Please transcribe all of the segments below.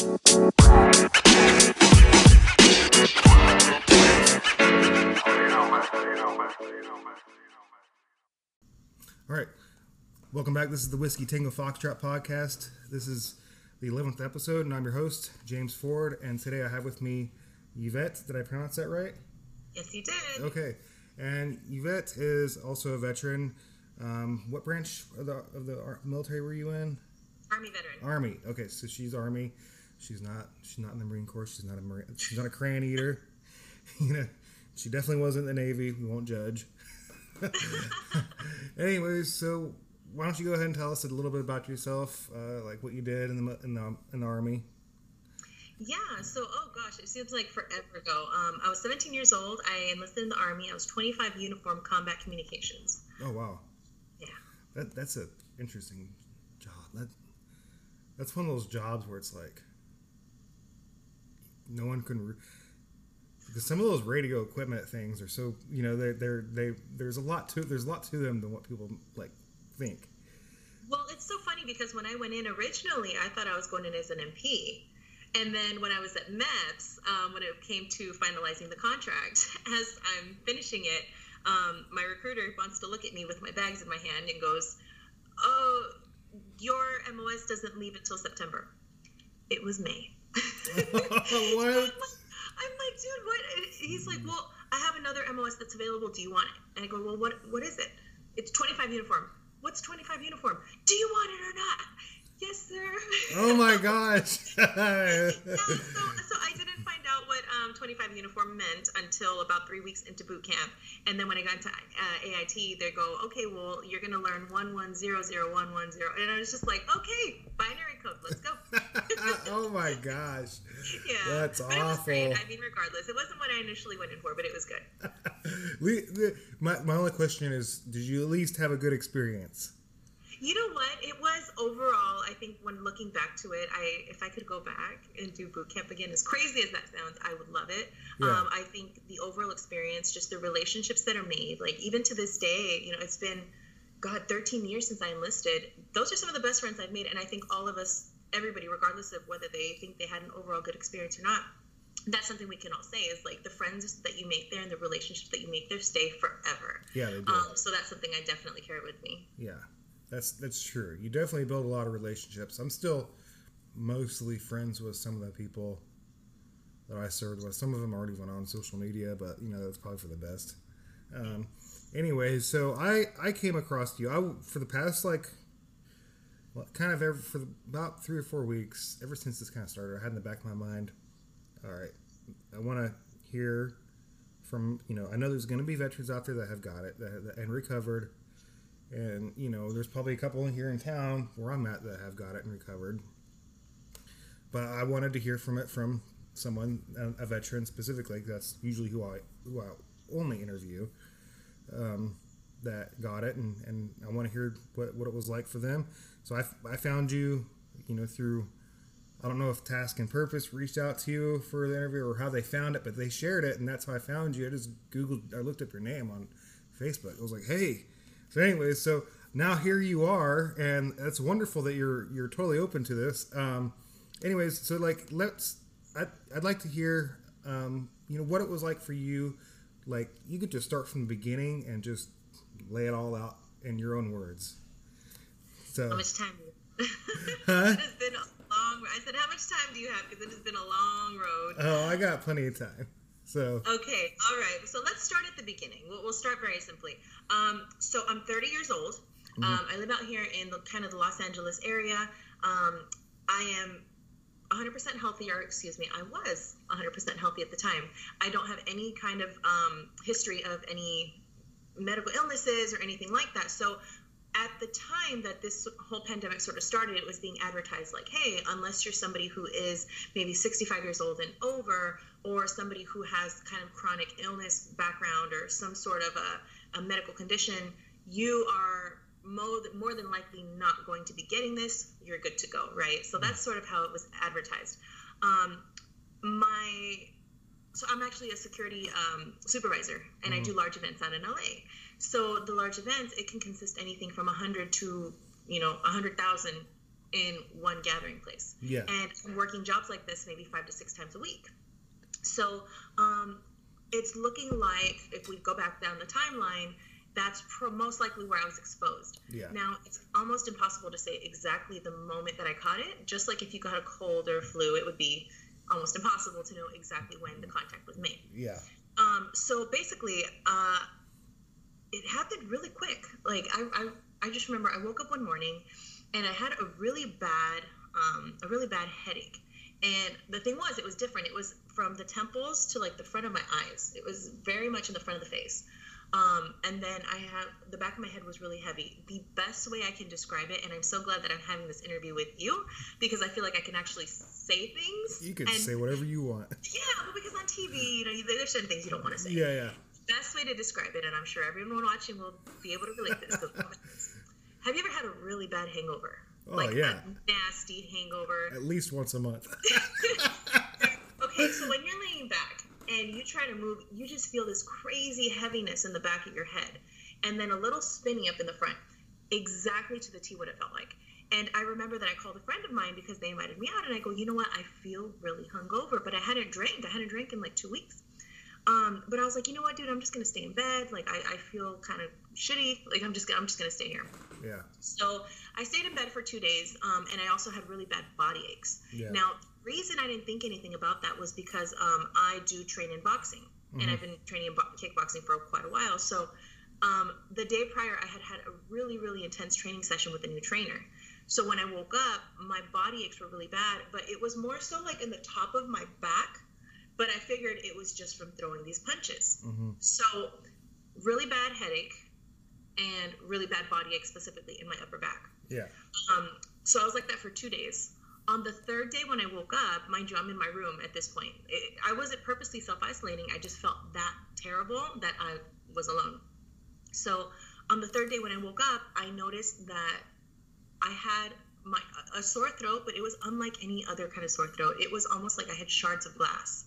All right. Welcome back. This is the Whiskey Tango Foxtrot podcast. This is the 11th episode, and I'm your host, James Ford. And today I have with me Yvette. Did I pronounce that right? Yes, you did. Okay. And Yvette is also a veteran. Um, what branch of the, of the military were you in? Army veteran. Army. Okay, so she's Army. She's not. She's not in the Marine Corps. She's not a Marine. She's not a crayon eater. you know, she definitely wasn't in the Navy. We won't judge. Anyways, so why don't you go ahead and tell us a little bit about yourself, uh, like what you did in the in the, in the Army? Yeah, so oh gosh, it seems like forever ago. Um, I was 17 years old. I enlisted in the Army. I was 25 uniform combat communications. Oh wow. Yeah. That that's a interesting job. That that's one of those jobs where it's like no one can. Re- because some of those radio equipment things are so you know they're they're they there's a lot to there's a lot to them than what people like think. Well, it's so funny because when I went in originally, I thought I was going in as an MP. And then when I was at MEPS, um, when it came to finalizing the contract, as I'm finishing it, um, my recruiter wants to look at me with my bags in my hand and goes, "Oh, your MOS doesn't leave until September." It was May. what? I'm like, dude, what? He's like, well, I have another MOS that's available. Do you want it? And I go, well, what? What is it? It's 25 uniform. What's 25 uniform? Do you want it or not? Yes, sir. Oh my gosh. yeah, so, so I didn't find out what um, 25 uniform meant until about three weeks into boot camp. And then when I got to uh, AIT, they go, okay, well, you're going to learn 1100110. And I was just like, okay, binary code, let's go. oh my gosh. Yeah. That's but awful. I mean, regardless, it wasn't what I initially went in for, but it was good. We, the, my, my only question is did you at least have a good experience? You know what? It was overall. I think when looking back to it, I if I could go back and do boot camp again, as crazy as that sounds, I would love it. Yeah. Um, I think the overall experience, just the relationships that are made, like even to this day, you know, it's been God, 13 years since I enlisted. Those are some of the best friends I've made, and I think all of us, everybody, regardless of whether they think they had an overall good experience or not. That's something we can all say is like the friends that you make there and the relationships that you make there stay forever. Yeah, they do. Um, so that's something I definitely carry with me. Yeah, that's that's true. You definitely build a lot of relationships. I'm still mostly friends with some of the people that I served with. Some of them already went on social media, but you know that's probably for the best. Um, so I I came across you. I for the past like well, kind of ever for the, about three or four weeks ever since this kind of started. I had in the back of my mind, all right, I want to hear from you know I know there's going to be veterans out there that have got it that, that, and recovered and you know there's probably a couple here in town where i'm at that have got it and recovered. But i wanted to hear from it from someone a, veteran specifically that's usually who i who i only interview um, that got it. And, and i want to hear what, what it was like for them. So I, I found you you know through i don't know if task and purpose reached out to you for the interview or how they found it but they shared it and that's how i found you. I just googled i looked up your name on facebook. I was like hey so, anyways, so now here you are, and that's wonderful that you're you're totally open to this. Um, anyways, so like let's, I'd, I'd like to hear, um, you know, what it was like for you. Like you could just start from the beginning and just lay it all out in your own words. So how much time? Huh? it has been a long. I said, how much time do you have? Because it has been a long road. oh, I got plenty of time. So, Okay, all right. So let's start at the beginning. We'll, we'll start very simply. Um, so I'm 30 years old. Um, I live out here in the kind of the Los Angeles area. Um, I am 100% healthy, or excuse me, I was 100% healthy at the time. I don't have any kind of um, history of any medical illnesses or anything like that. So at the time that this whole pandemic sort of started, it was being advertised like, hey, unless you're somebody who is maybe 65 years old and over, or somebody who has kind of chronic illness background or some sort of a, a medical condition, you are more, more than likely not going to be getting this. You're good to go, right? So that's sort of how it was advertised. Um, my so I'm actually a security um, supervisor, and I do large events out in LA. So the large events, it can consist anything from 100 to you know 100,000 in one gathering place. Yeah. And I'm working jobs like this maybe five to six times a week. So um, it's looking like if we go back down the timeline, that's pro- most likely where I was exposed. Yeah. Now it's almost impossible to say exactly the moment that I caught it. Just like if you got a cold or flu, it would be almost impossible to know exactly when the contact was made. Yeah. Um, so basically, uh, it happened really quick. Like I, I, I just remember I woke up one morning and I had a really bad, um, a really bad headache. And the thing was, it was different. It was from the temples to like the front of my eyes. It was very much in the front of the face. Um, and then I have the back of my head was really heavy. The best way I can describe it, and I'm so glad that I'm having this interview with you because I feel like I can actually say things. You can and, say whatever you want. Yeah, well, because on TV, you know, there's certain things you don't want to say Yeah, yeah. best way to describe it, and I'm sure everyone watching will be able to relate this. have you ever had a really bad hangover? Oh, like yeah. a nasty hangover. At least once a month. okay, so when you're laying back and you try to move, you just feel this crazy heaviness in the back of your head, and then a little spinny up in the front. Exactly to the T what it felt like. And I remember that I called a friend of mine because they invited me out, and I go, you know what? I feel really hungover, but I hadn't drank. I hadn't drank in like two weeks. Um, but I was like, you know what, dude? I'm just gonna stay in bed. Like I, I feel kind of shitty. Like I'm just I'm just gonna stay here. Yeah. So I stayed in bed for two days, um, and I also had really bad body aches. Yeah. Now, the reason I didn't think anything about that was because um, I do train in boxing, and Mhm. I've been training in bo- kickboxing for quite a while. So um, the day prior, I had had a really, really intense training session with a new trainer. So when I woke up, my body aches were really bad, but it was more so like in the top of my back. But I figured it was just from throwing these punches. hmm So, really bad headache and really bad body ache, specifically in my upper back. Yeah. Um, so I was like that for two days. On the third day, when I woke up, mind you, I'm in my room at this point. It, I wasn't purposely self isolating. I just felt that terrible that I was alone. So on the third day, when I woke up, I noticed that I had my a sore throat, but it was unlike any other kind of sore throat. It was almost like I had shards of glass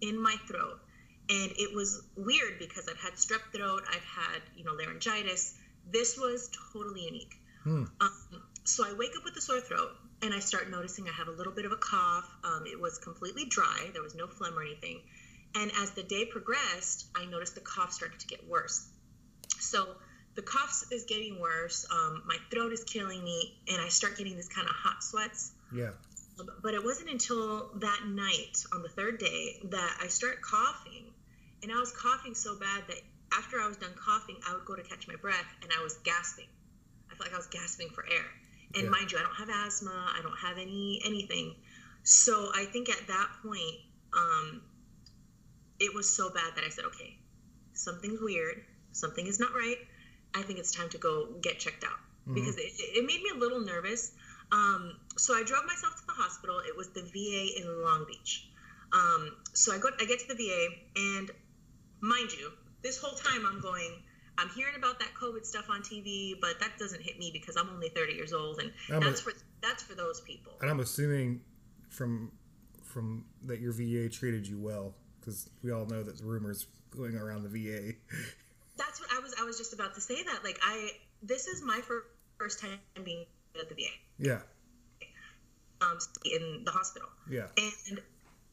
in my throat, and it was weird because I've had strep throat, I've had you know laryngitis. This was totally unique. Hmm. Um, so I wake up with a sore throat, and I start noticing I have a little bit of a cough. Um, it was completely dry. There was no phlegm or anything. And as the day progressed, I noticed the cough started to get worse. So the cough is getting worse. Um, my throat is killing me, and I start getting this kind of hot sweats. Yeah. But it wasn't until that night on the third day that I start coughing. And I was coughing so bad that after I was done coughing, I would go to catch my breath and I was gasping. I felt like I was gasping for air. And Yeah. mind you, I don't have asthma, I don't have any anything. So I think at that point, um, it was so bad that I said, okay, something's weird, something is not right. I think it's time to go get checked out Mhm. because it, it made me a little nervous. Um, so I drove myself to the hospital. It was the VA in Long Beach. Um, so I go, I get to the VA, and mind you, this whole time I'm going, I'm hearing about that COVID stuff on TV, but that doesn't hit me because I'm only 30 years old, and I'm a- that's for that's for those people. And I'm assuming from from that your VA treated you well because we all know that the rumors going around the VA. That's what I was. I was just about to say that. Like I, this is my fir- first time being at the VA, Yeah. um, in the hospital. Yeah. and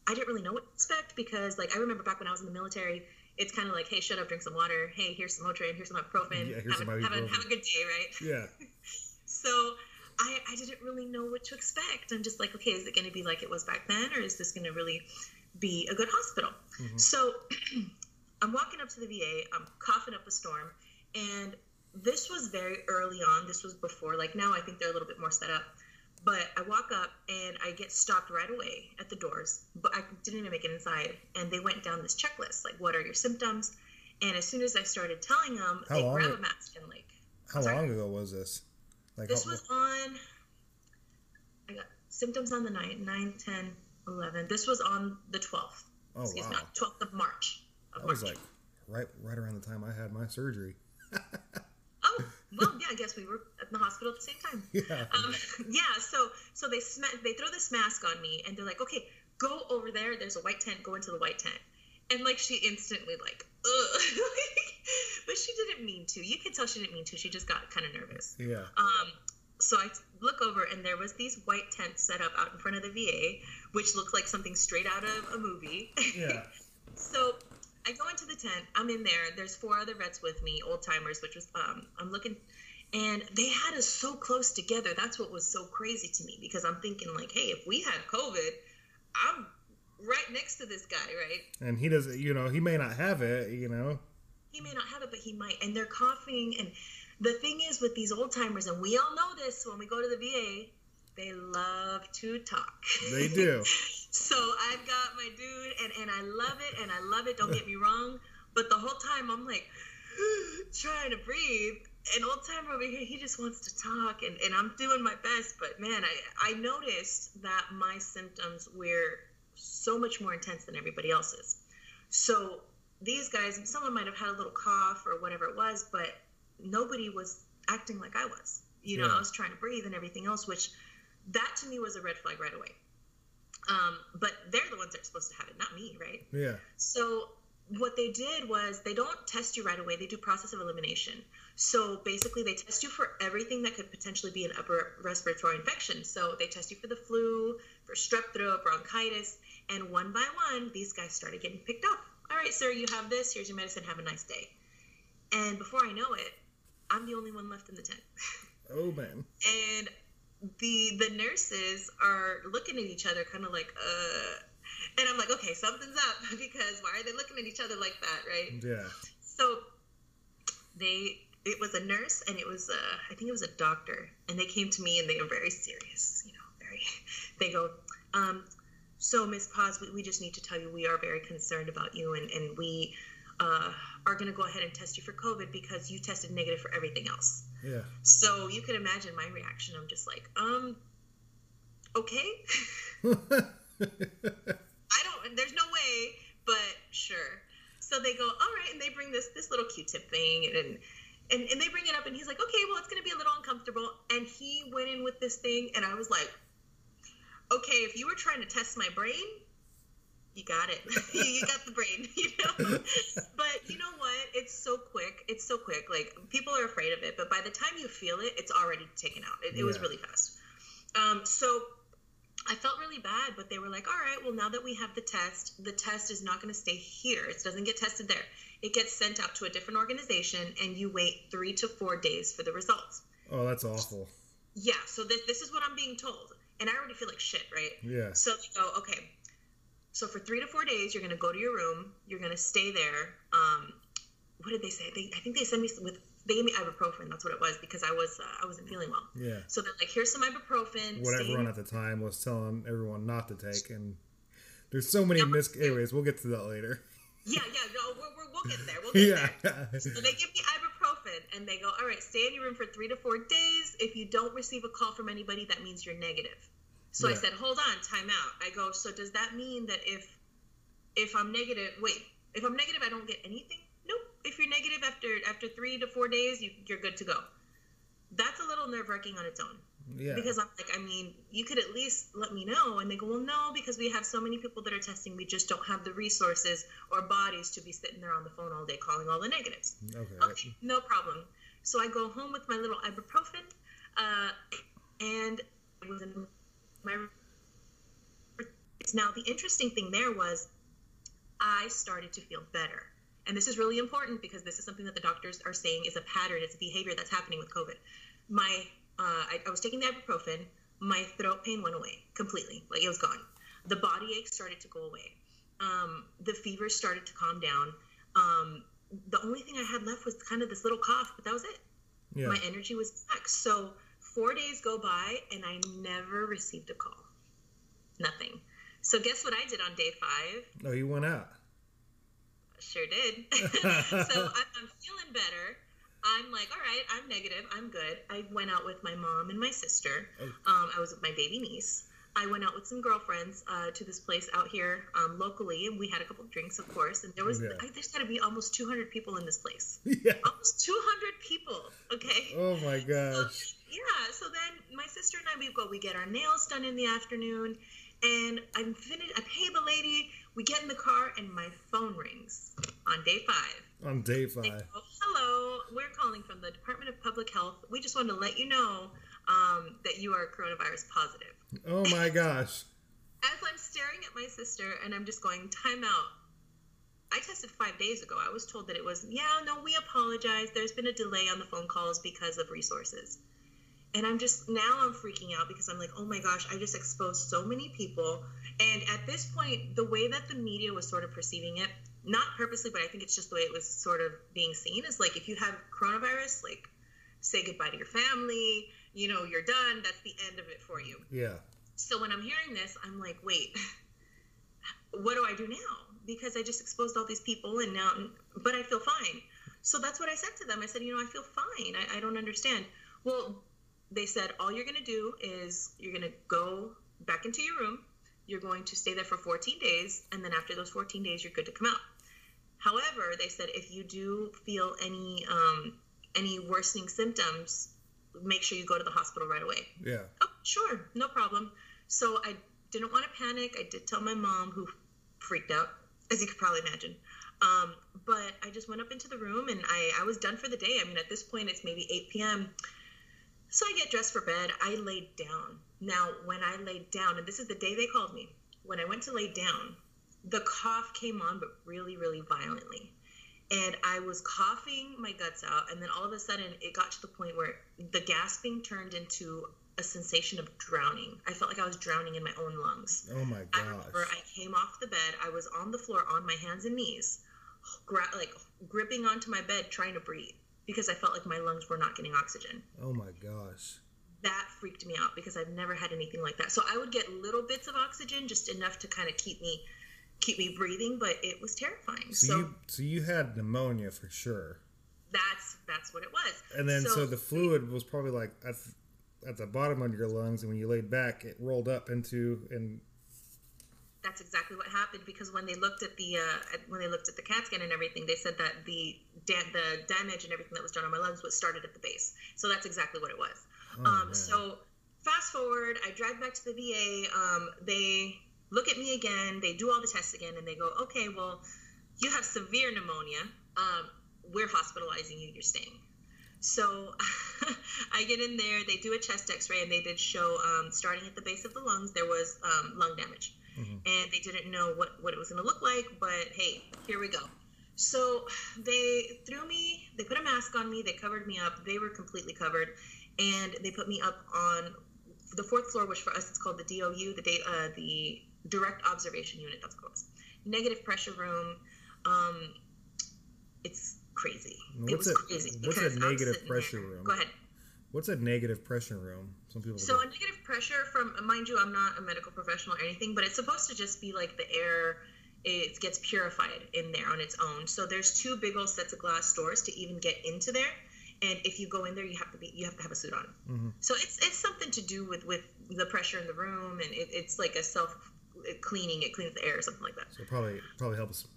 I didn't really know what to expect because, like, I remember back when I was in the military, it's kind of like, hey, shut up, drink some water. Hey, here's some Motrin, here's some ibuprofen. Yeah, here's have, some a, have, a, have a good day, right? Yeah. So I, I didn't really know what to expect. I'm just like, okay, is it going to be like it was back then, or is this going to really be a good hospital? Mhm. So I'm walking up to the VA, I'm coughing up a storm, and this was very early on. This was before, like now I think they're a little bit more set up. But I walk up and I get stopped right away at the doors, but I didn't even make it inside. And they went down this checklist, like, what are your symptoms? And as soon as I started telling them, How they long grab a mask and like, How Sorry? long ago was this? Like this how- was on, I got symptoms on the 9, 9, 10, 11. This was on the 12th. Oh excuse me, wow. 12th of March. Of That was March. like right right around the time I had my surgery. Well, yeah, I guess we were at the hospital at the same time. Yeah. Um, yeah, so so they sma- they throw this mask on me and they're like, okay, go over there. There's a white tent. Go into the white tent. And like she instantly like, ugh. but she didn't mean to. You could tell she didn't mean to. She just got kind of nervous. Yeah. Um, so I look over and there was these white tents set up out in front of the VA, which looked like something straight out of a movie. Yeah. so I go into the tent. I'm in there. There's four other vets with me, old timers, which was um, I'm looking, and they had us so close together. That's what was so crazy to me because I'm thinking like, hey, if we had COVID, I'm right next to this guy, right? And he doesn't, you know, he may not have it, you know. He may not have it, but he might. And they're coughing. And the thing is with these old timers, and we all know this when we go to the VA, they love to talk. They do. so I've got my dude, and, and I love it, and I love it. Don't get me wrong. But the whole time I'm like trying to breathe. And old timer over here, he just wants to talk, and, and I'm doing my best. But man, I, I noticed that my symptoms were so much more intense than everybody else's. So these guys, someone might have had a little cough or whatever it was, but nobody was acting like I was. You know, Yeah. I was trying to breathe and everything else, which that to me was a red flag right away. Um, but they're the ones that are supposed to have it, not me, right? Yeah. So what they did was they don't test you right away. They do process of elimination. So basically, they test you for everything that could potentially be an upper respiratory infection. So they test you for the flu, for strep throat, bronchitis, and one by one, these guys started getting picked off. All right, sir, you have this. Here's your medicine. Have a nice day. And before I know it, I'm the only one left in the tent. Oh man. and the the nurses are looking at each other kind of like uh and i'm like okay something's up because why are they looking at each other like that right Yeah. so they it was a nurse and it was a i think it was a doctor and they came to me and they were very serious you know very they go um so miss paz we, we just need to tell you we are very concerned about you and and we uh, are going to go ahead and test you for covid because you tested negative for everything else Yeah. so you can imagine my reaction. I'm just like, um, okay. I don't. There's no way, but sure. So they go, all right, and they bring this this little Q-tip thing, and and and they bring it up, and he's like, okay, well, it's gonna be a little uncomfortable. And he went in with this thing, and I was like, okay, if you were trying to test my brain. You got it. you got the brain, you know. but you know what? It's so quick. It's so quick. Like people are afraid of it, but by the time you feel it, it's already taken out. It, it was really fast. Um, so I felt really bad, but they were like, all right, well, now that we have the test, the test is not going to stay here. It doesn't get tested there. It gets sent out to a different organization, and you wait three to four days for the results. oh, that's awful. Yeah, so this, this is what I'm being told. And I already feel like shit, right? Yeah. So they go, okay. So for three to four days, you're going to go to your room. You're going to stay there. Um, what did they say? They, I think they sent me with. They gave me ibuprofen. That's what it was because I was uh, I wasn't feeling well. Yeah. So they're like, here's some ibuprofen. What everyone at the time was telling everyone not to take, and there's so many mis. Anyways, we'll get to that later. Yeah, yeah, no, we're, we're, we'll get there. We'll get yeah. there. So they give me ibuprofen and they go, all right, stay in your room for three to four days. If you don't receive a call from anybody, that means you're negative. So I said, hold on, time out. I go, so does that mean that if if I'm negative, wait, if I'm negative, I don't get anything? Nope. If you're negative after after three to four days, you, you're good to go. That's a little nerve wracking on its own yeah. because I'm like, I mean, you could at least let me know. And they go, well, no, because we have so many people that are testing, we just don't have the resources or bodies to be sitting there on the phone all day calling all the negatives. okay. Okay, no problem. So I go home with my little ibuprofen, uh, and it was in my. Now the interesting thing there was, I started to feel better, and this is really important because this is something that the doctors are saying is a pattern, it's a behavior that's happening with COVID. My, uh, I, I was taking the ibuprofen, my throat pain went away completely, like it was gone. The body ache started to go away. Um, the fever started to calm down. Um, the only thing I had left was kind of this little cough, but that was it. Yeah. My energy was back. So four days go by and I never received a call. Nothing. So guess what I did on day five? Oh, you went out. Sure did. so I'm, I'm feeling better. I'm like, all right, I'm negative. I'm good. I went out with my mom and my sister. Oh. Um, I was with my baby niece. I went out with some girlfriends uh, to this place out here um, locally, and we had a couple of drinks, of course. And there was, Yeah. I, there's got to be almost 200 people in this place. yeah. Almost 200 people. Okay. Oh my So, gosh. Yeah. So then my sister and I we go. We get our nails done in the afternoon, and I'm finished. I pay the lady. We get in the car, and my phone rings on day five. On day five. go, Hello, we're calling from the Department of Public Health. We just wanted to let you know um, that you are coronavirus positive. Oh my gosh. As I'm staring at my sister and I'm just going, time out. I tested five days ago. I was told that it was, yeah, no, we apologize. There's been a delay on the phone calls because of resources. And I'm just, now I'm freaking out because I'm like, oh my gosh, I just exposed so many people. And at this point, the way that the media was sort of perceiving it, not purposely, but I think it's just the way it was sort of being seen is like, if you have coronavirus, like, say goodbye to your family, you know, you're done. That's the end of it for you. Yeah. So when I'm hearing this, I'm like, wait, what do I do now? Because I just exposed all these people and now, but I feel fine. So that's what I said to them. I said, you know, I feel fine. I, I don't understand. Well, they said, all you're going to do is you're going to go back into your room. You're going to stay there for 14 days. And then after those 14 days, you're good to come out. However, they said if you do feel any um, any worsening symptoms, make sure you go to the hospital right away. Yeah. Oh, sure, no problem. So I didn't want to panic. I did tell my mom, who freaked out, as you could probably imagine. Um, but I just went up into the room and I, I was done for the day. I mean, at this point, it's maybe 8 p.m. So I get dressed for bed. I laid down. Now, when I laid down, and this is the day they called me, when I went to lay down, the cough came on, but really, really violently. And I was coughing my guts out, and then all of a sudden, it got to the point where the gasping turned into a sensation of drowning. I felt like I was drowning in my own lungs. Oh my gosh. I remember. I came off the bed. I was on the floor on my hands and knees, gra- like gripping onto my bed, trying to breathe because I felt like my lungs were not getting oxygen. Oh my gosh. That freaked me out because I've never had anything like that. So I would get little bits of oxygen, just enough to kind of keep me keep me breathing, but it was terrifying. So, So, you so you had pneumonia for sure. that's that's what it was. And then so, the fluid was probably like at, at the bottom of your lungs and when you laid back it rolled up into and that's exactly what happened because when they looked at the uh, when they looked at the CAT scan and everything, they said that the da- the damage and everything that was done on my lungs was started at the base. So that's exactly what it was. Oh, um, so fast forward, I drive back to the VA. Um, they look at me again. They do all the tests again, and they go, "Okay, well, you have severe pneumonia. Um, we're hospitalizing you. You're staying." So I get in there. They do a chest X-ray, and they did show, um, starting at the base of the lungs, there was um, lung damage, and they didn't know what what it was going to look like. But hey, here we go. So they threw me. They put a mask on me. They covered me up. They were completely covered, and they put me up on the fourth floor, which for us it's called the DOU, the uh, the direct observation unit. That's what it. Negative pressure room. Um, it's crazy. it What's was a- crazy. what's a negative pressure there- room? Go ahead. What's a negative pressure room? Some people So a negative pressure from, mind you, I'm not a medical professional or anything, but it's supposed to just be like the air. It gets purified in there on its own. So there's two big old sets of glass doors to even get into there. And if you go in there, you have to be you have to have a suit on. Mhm. So it's it's something to do with with the pressure in the room, and it, it's like a self cleaning. It cleans the air or something like that. so probably probably helps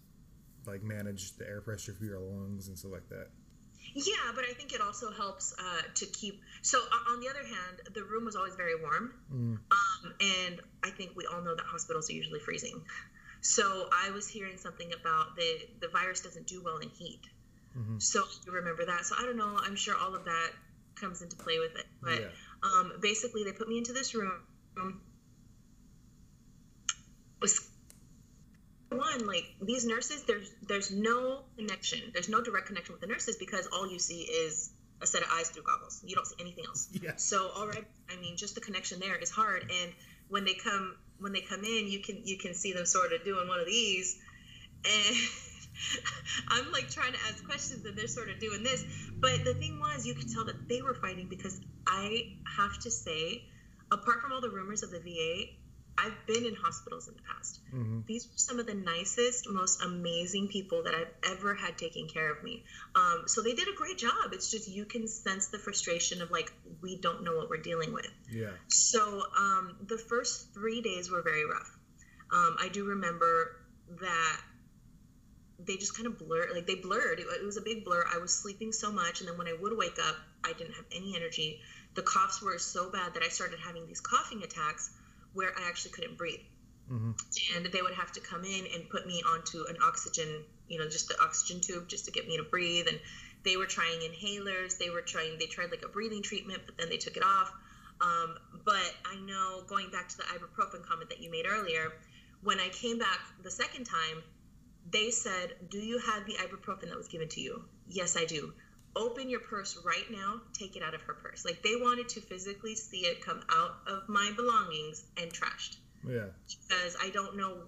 like manage the air pressure for your lungs and stuff like that. Yeah, but I think it also helps uh, to keep. So on the other hand, the room was always very warm, Mm. um, and I think we all know that hospitals are usually freezing. So I was hearing something about the the virus doesn't do well in heat. Mhm. So you remember that. So I don't know. I'm sure all of that comes into play with it. But Yeah. um, basically, they put me into this room. Was one like these nurses? There's there's no connection. There's no direct connection with the nurses because all you see is a set of eyes through goggles. You don't see anything else. Yeah. So already, I mean, just the connection there is hard. And when they come when they come in, you can you can see them sort of doing one of these, and I'm like trying to ask questions, and they're sort of doing this. But the thing was, you could tell that they were fighting because I have to say, apart from all the rumors of the VA, I've been in hospitals in the past. hmm These were some of the nicest, most amazing people that I've ever had taking care of me. Um, so they did a great job. It's just you can sense the frustration of like, we don't know what we're dealing with. Yeah. So um, the first three days were very rough. Um, I do remember that they just kind of blurred, like they blurred. It, it was a big blur. I was sleeping so much, and then when I would wake up, I didn't have any energy. The coughs were so bad that I started having these coughing attacks where I actually couldn't breathe. Hmm and they would have to come in and put me onto an oxygen you know just the oxygen tube just to get me to breathe. And they were trying inhalers. They were trying they tried like a breathing treatment but then they took it off. Um, but I know going back to the ibuprofen comment that you made earlier, when I came back the second time, they said, Do you have the ibuprofen that was given to you? Yes, I do. Open your purse right now, take it out of her purse. Like they wanted to physically see it come out of my belongings and trashed. Yeah. Because I don't know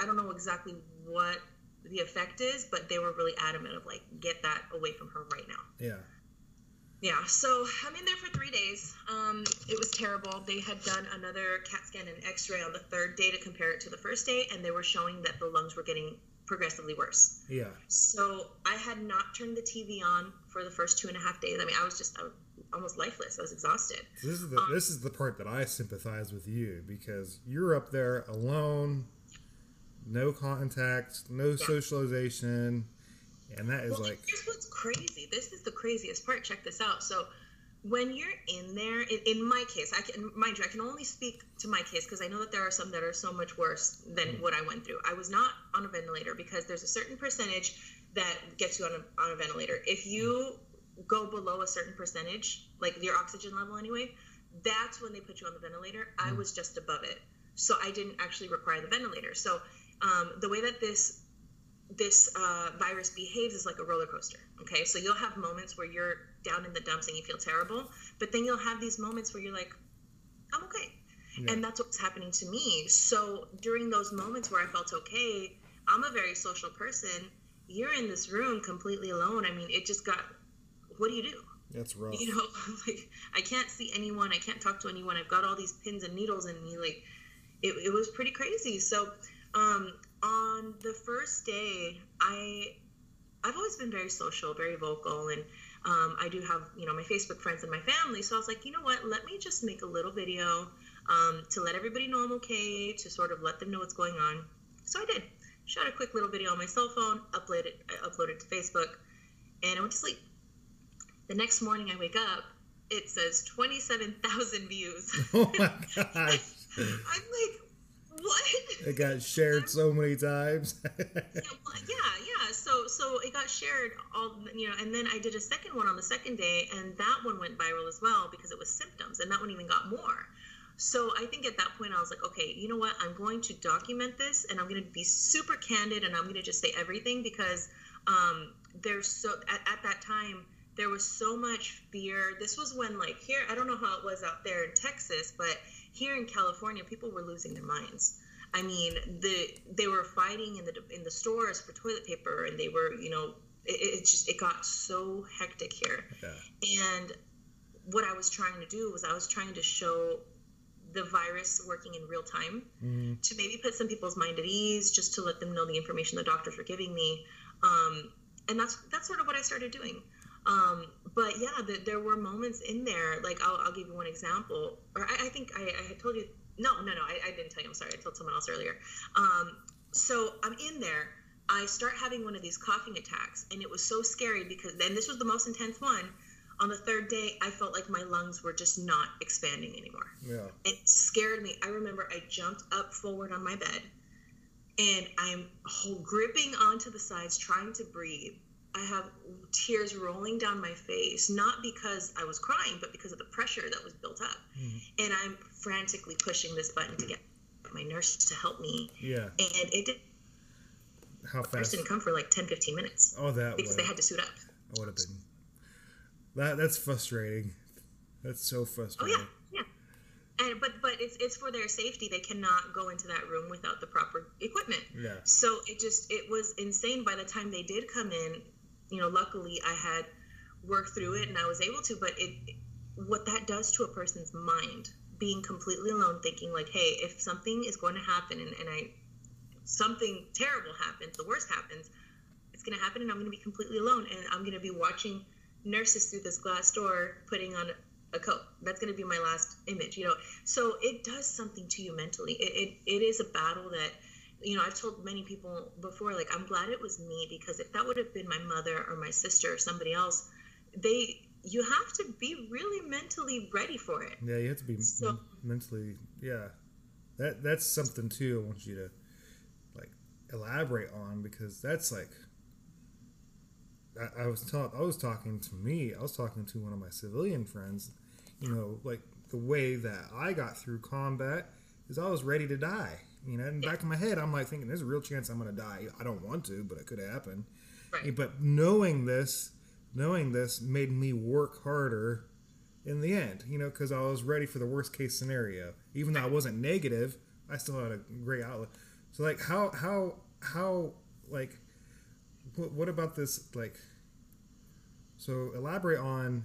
I don't know exactly what the effect is, but they were really adamant of like, get that away from her right now. Yeah. Yeah, so I'm in there for three days. Um, it was terrible. They had done another CAT scan and x ray on the third day to compare it to the first day, and they were showing that the lungs were getting progressively worse. Yeah. So I had not turned the TV on for the first two and a half days. I mean, I was just I was almost lifeless. I was exhausted. This is the um, this is the part that I sympathize with you because you're up there alone, no contact, no yeah. socialization and that is well, like. Here's what's crazy. This is the craziest part. Check this out. So, when you're in there, in, in my case, I can mind you, I can only speak to my case because I know that there are some that are so much worse than mm. what I went through. I was not on a ventilator because there's a certain percentage that gets you on a, on a ventilator. If you mm. go below a certain percentage, like your oxygen level anyway, that's when they put you on the ventilator. Mm. I was just above it, so I didn't actually require the ventilator. So um, the way that this this uh, virus behaves is like a roller coaster. Okay, so you'll have moments where you're down in the dumps and you feel terrible, but then you'll have these moments where you're like, I'm okay. Yeah. And that's what's happening to me. So during those moments where I felt okay, I'm a very social person. You're in this room completely alone. I mean, it just got, what do you do? That's rough. You know, like I can't see anyone. I can't talk to anyone. I've got all these pins and needles in me. Like, it, it was pretty crazy. So, um, on the first day, I I've always been very social, very vocal, and um, I do have you know my Facebook friends and my family. So I was like, you know what? Let me just make a little video um, to let everybody know I'm okay, to sort of let them know what's going on. So I did. Shot a quick little video on my cell phone, uploaded I uploaded to Facebook, and I went to sleep. The next morning, I wake up. It says 27,000 views. Oh my gosh. I'm like, what? It got shared so many times. yeah, yeah. So so it got shared all you know, and then I did a second one on the second day, and that one went viral as well because it was symptoms, and that one even got more. So I think at that point I was like, okay, you know what? I'm going to document this, and I'm going to be super candid, and I'm going to just say everything because um, there's so at, at that time there was so much fear. This was when like here, I don't know how it was out there in Texas, but here in California, people were losing their minds. I mean, the they were fighting in the in the stores for toilet paper, and they were, you know, it, it just it got so hectic here. Yeah. And what I was trying to do was I was trying to show the virus working in real time mm-hmm. to maybe put some people's mind at ease, just to let them know the information the doctors were giving me. Um, and that's that's sort of what I started doing. Um, but yeah, the, there were moments in there. Like I'll, I'll, give you one example, or I, I think I, I, had told you. No, no, no, I, I, didn't tell you. I'm sorry. I told someone else earlier. Um, so I'm in there. I start having one of these coughing attacks, and it was so scary because then this was the most intense one. On the third day, I felt like my lungs were just not expanding anymore. Yeah. It scared me. I remember I jumped up forward on my bed, and I'm gripping onto the sides, trying to breathe I have tears rolling down my face, not because I was crying, but because of the pressure that was built up. Mm. And I'm frantically pushing this button to get my nurse to help me. Yeah. And it did. How fast? Nurse didn't come for like 10, 15 minutes. Oh, that because they had to suit up. I would have been. That that's frustrating. That's so frustrating. Oh yeah, yeah. And but but it's it's for their safety. They cannot go into that room without the proper equipment. Yeah. So it just it was insane. By the time they did come in, you know, luckily I had worked through it and I was able to, but it, what that does to a person's mind, being completely alone, thinking like, hey, if something is going to happen and, and I, something terrible happens, the worst happens, it's going to happen and I'm going to be completely alone and I'm going to be watching nurses through this glass door putting on a coat. That's going to be my last image, you know. So it does something to you mentally. It, it, it is a battle that you know, I've told many people before, like, I'm glad it was me because if that would have been my mother or my sister or somebody else, they, you have to be really mentally ready for it. Yeah, you have to be so, mentally, yeah. That that's something too. I want you to like elaborate on because that's like I, I was taught. I was talking to me. I was talking to one of my civilian friends. You know, like the way that I got through combat is I was ready to die. You know, in the back of my head, I'm like thinking, there's a real chance I'm going to die. I don't want to, but it could happen. Right. But knowing this, knowing this made me work harder in the end, you know, because I was ready for the worst case scenario. Even though I wasn't negative, I still had a great outlook. So, like, how, how, how, like, what, what about this, like, so elaborate on,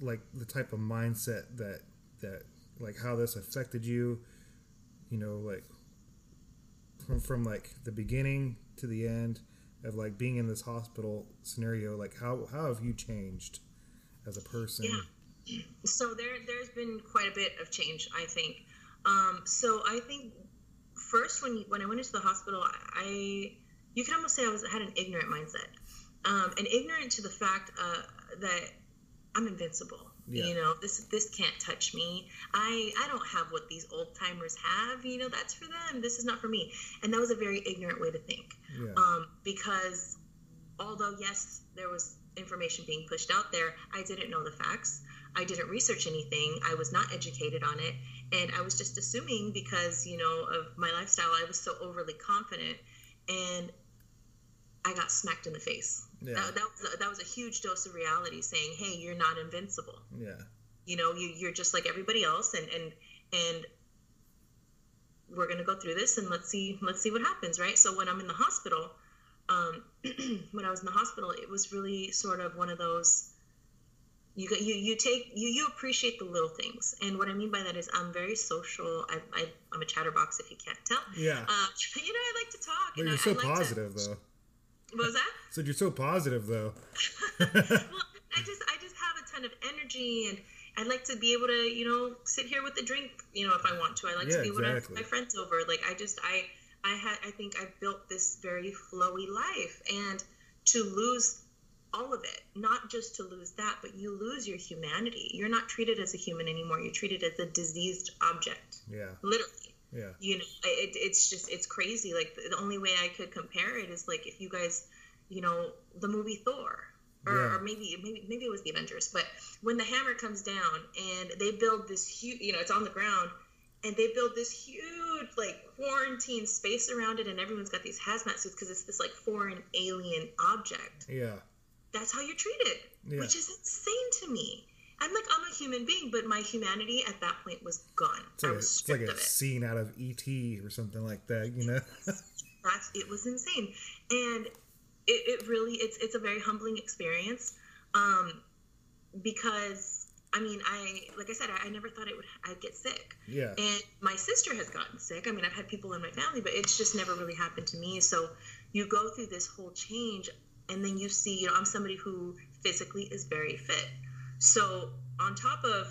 like, the type of mindset that, that, like, how this affected you, you know, like, from, from like the beginning to the end of like being in this hospital scenario like how how have you changed as a person Yeah. So there, there's been quite a bit of change, I think. Um, so I think first when when I went into the hospital, I you could almost say I was had an ignorant mindset, um, and ignorant to the fact uh, that I'm invincible. Yeah. You know, this this can't touch me. I I don't have what these old timers have. You know, that's for them. This is not for me. And that was a very ignorant way to think. yeah Um, because although yes, there was information being pushed out there, I didn't know the facts. I didn't research anything. I was not educated on it, and I was just assuming because you know of my lifestyle, I was so overly confident, and I got smacked in the face. Yeah. That, that was a, that was a huge dose of reality, saying, "Hey, you're not invincible. yeah You know, you, you're just like everybody else, and and and we're gonna go through this, and let's see let's see what happens, right?" So when I'm in the hospital, um, when I was in the hospital, it was really sort of one of those. You, got- you you take you you appreciate the little things, and what I mean by that is I'm very social. I, I I'm a chatterbox if you can't tell. yeah Uh, you know, I like to talk. but you're I, so I like to- positive though what was that? so you're so positive though well, I just I just have a ton of energy and I'd like to be able to, you know, sit here with a drink, you know, if I want to. I like Yeah, to be able to have my friends over. Like I just I I had I think I've built this very flowy life and to lose all of it, not just to lose that, but you lose your humanity. You're not treated as a human anymore. You're treated as a diseased object, yeah literally yeah. You know it, it's just it's crazy. Like the, only way i could compare it is like if you guys you know the movie thor or, Yeah. or maybe maybe maybe it was the avengers but when the hammer comes down and they build this huge you know it's on the ground and they build this huge like quarantine space around it and everyone's got these hazmat suits because it's this like foreign alien object. Yeah. That's how you're treated Yeah. which is insane to me i'm like i'm a human being but my humanity at that point was gone. It's i like, a, was it's like a of it. scene out of et or something like that you know? That's it was insane. And it, it really it's it's a very humbling experience um because i mean i like i said i, I never thought it would i'd get sick. Yeah. And my sister has gotten sick. I mean i've had people in my family but it's just never really happened to me. So you go through this whole change and then you see you know i'm somebody who physically is very fit so on top of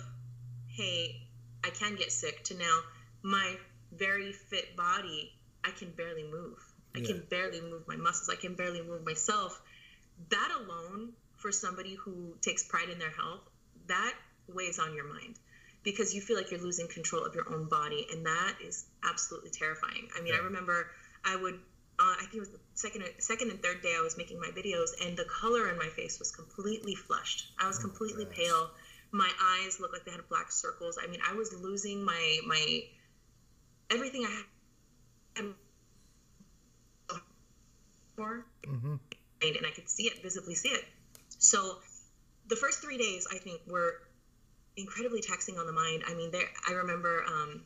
hey i can get sick to now my very fit body i can barely move. I Yeah. can barely move my muscles. I can barely move myself. That alone for somebody who takes pride in their health that weighs on your mind. Because you feel like you're losing control of your own body and that is absolutely terrifying. I mean i remember i would uh, i think it was the second second and third day i was making my videos and the color in my face was completely flushed i was Oh, completely gosh. pale my eyes looked like they had black circles i mean i was losing my my everything i had for hmm and I could see it, visibly see it. So the first three days, I think, were incredibly taxing on the mind. I mean, there. I remember um,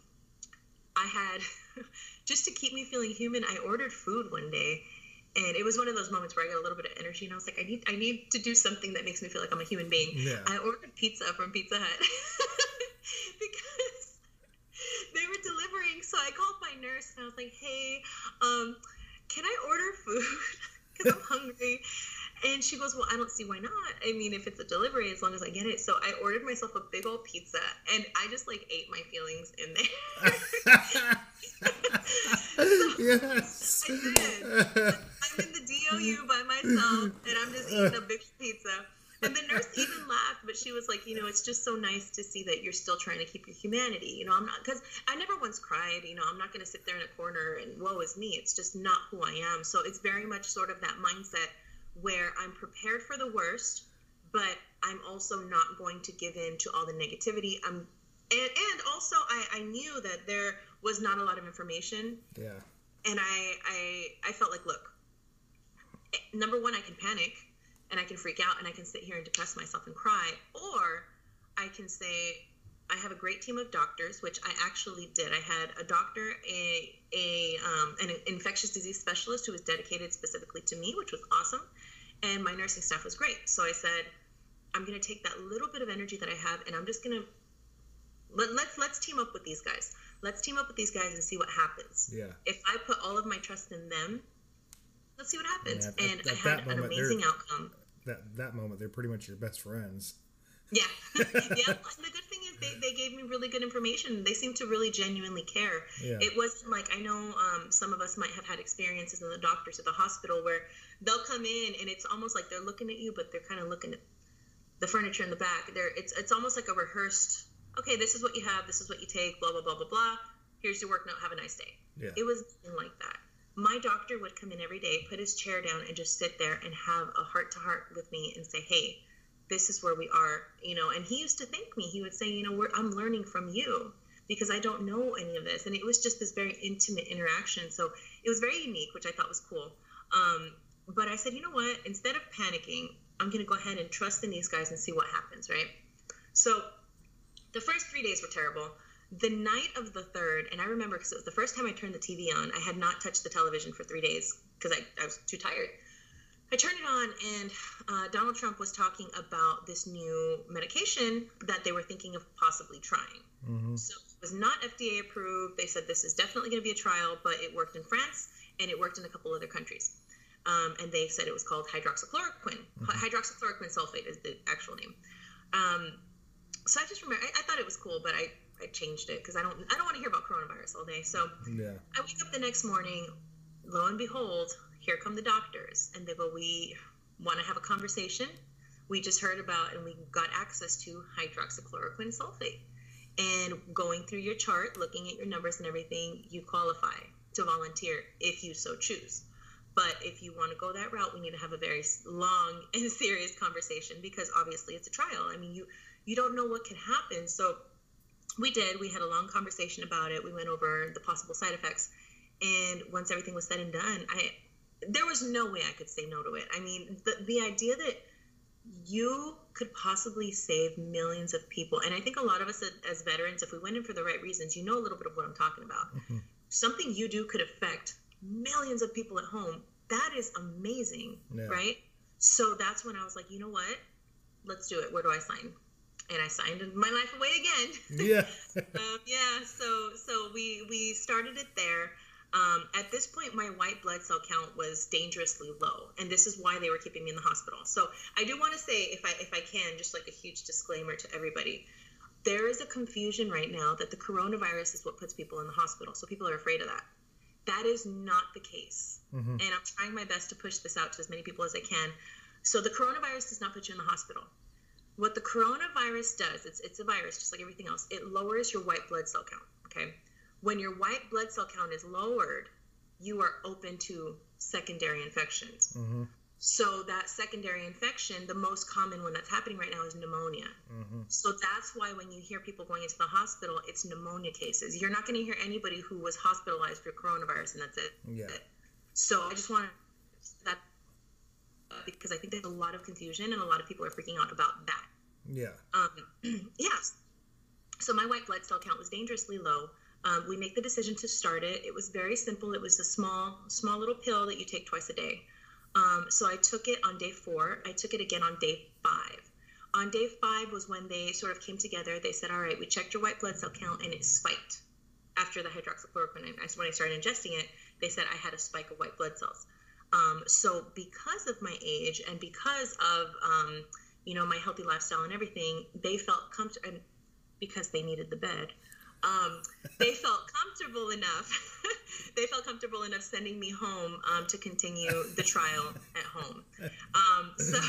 I had just to keep me feeling human. I ordered food one day, and it was one of those moments where I got a little bit of energy, and I was like, I need, I need to do something that makes me feel like I'm a human being. yeah I ordered pizza from Pizza Hut because they were delivering. So I called my nurse and I was like, "Hey, um, can I order food? Because I'm hungry." And she goes, "Well, I don't see why not. I mean, if it's a delivery, as long as I get it." So I ordered myself a big old pizza, and I just like ate my feelings in there. yes I did. I'm in the DOU by myself, and I'm just eating a big pizza. And the nurse even laughed, but she was like, you know, it's just so nice to see that you're still trying to keep your humanity. You know, I'm not because I never once cried. You know, I'm not going to sit there in a corner and woe is me. It's just not who I am. So it's very much sort of that mindset where I'm prepared for the worst, but I'm also not going to give in to all the negativity. I'm and, and also I, I knew that there was not a lot of information Yeah. and I, I I felt like look number one I can panic and I can freak out and I can sit here and depress myself and cry or I can say I have a great team of doctors which I actually did I had a doctor a a um, an infectious disease specialist who was dedicated specifically to me which was awesome and my nursing staff was great so I said I'm going to take that little bit of energy that I have and I'm just going to let, let's let's team up with these guys let's team up with these guys and see what happens Yeah. if I put all of my trust in them, let's see what happens. Yeah, at- and at I had an moment, amazing outcome. That that moment, they're pretty much your best friends. Yeah. yeah. And the good thing is they, they gave me really good information. They seemed to really genuinely care. Yeah. It wasn't like I know um, some of us might have had experiences in the doctors at the hospital where they'll come in and it's almost like they're looking at you, but they're kind of looking at the furniture in the back. They're it's it's almost like a rehearsed. Okay, this is what you have. This is what you take. Blah blah blah blah blah. Here's your work note. Have a nice day. Yeah. It was nothing like that. My doctor would come in every day, put his chair down, and just sit there and have a heart to heart with me and say, "Hey, this is where we are," you know. And he used to thank me. He would say, "You know, I'm learning from you because I don't know any of this." And it was just this very intimate interaction. So it was very unique, which I thought was cool. Um, but I said, you know what? Instead of panicking, I'm going to go ahead and trust in these guys and see what happens, right? So the first three days were terrible. The night of the third, and I remember because it was the first time I turned the TV on, I had not touched the television for three days because I, I was too tired. I turned it on, and uh, Donald Trump was talking about this new medication that they were thinking of possibly trying. hmm So it was not FDA approved. They said this is definitely going to be a trial, but it worked in France and it worked in a couple other countries. Um, and they said it was called hydroxychloroquine. Hy- Hydroxychloroquine sulfate is the actual name. Um, so I just remember, I, I thought it was cool, but I, I changed it because I don't I don't want to hear about coronavirus all day. So Yeah. I wake up the next morning, lo and behold, here come the doctors, and they go, "We want to have a conversation. We just heard about and we got access to hydroxychloroquine sulfate, and going through your chart, looking at your numbers and everything, you qualify to volunteer if you so choose." But if you want to go that route, we need to have a very long and serious conversation because obviously it's a trial. I mean, you you don't know what can happen. So we did. We had a long conversation about it. We went over the possible side effects, and once everything was said and done, I there was no way I could say no to it. I mean, the the idea that you could possibly save millions of people, and I think a lot of us as- veterans, if we went in for the right reasons, you know a little bit of what I'm talking about. Mhm. Something you do could affect millions of people at home. That is amazing, Yeah. right? So that's when I was like, you know what? Let's do it. Where do I sign? And I signed my life away again Yeah. um, yeah, so so we we started it there. Um, at this point, my white blood cell count was dangerously low, and this is why they were keeping me in the hospital. So I do want to say, if I if I can, just like a huge disclaimer to everybody, there is a confusion right now that the coronavirus is what puts people in the hospital. So people are afraid of that. That is not the case hmm and I'm trying my best to push this out to as many people as I can. So the coronavirus does not put you in the hospital. What the coronavirus does, it's it's a virus just like everything else. It lowers your white blood cell count, okay? When your white blood cell count is lowered, you are open to secondary infections. hmm So that secondary infection, the most common one that's happening right now is pneumonia. hmm So that's why when you hear people going into the hospital, it's pneumonia cases. You're not going to hear anybody who was hospitalized for coronavirus and that's it. Yeah. So I just want to that uh, because I think there's a lot of confusion and a lot of people are freaking out about that. Yeah. Um, yes. So my white blood cell count was dangerously low. Um, we make the decision to start it. It was very simple. It was a small, small little pill that you take twice a day. Um, so I took it on day four. I took it again on day five. On day five was when they sort of came together. They said, "All right, we checked your white blood cell count, and it spiked after the hydroxychloroquine." When I started ingesting it, they said I had a spike of white blood cells. Um, so because of my age and because of um, you know my healthy lifestyle and everything, they felt comfortable, because they needed the bed, um, they felt comfortable enough. they felt comfortable enough sending me home um, to continue the trial at home. Um, so.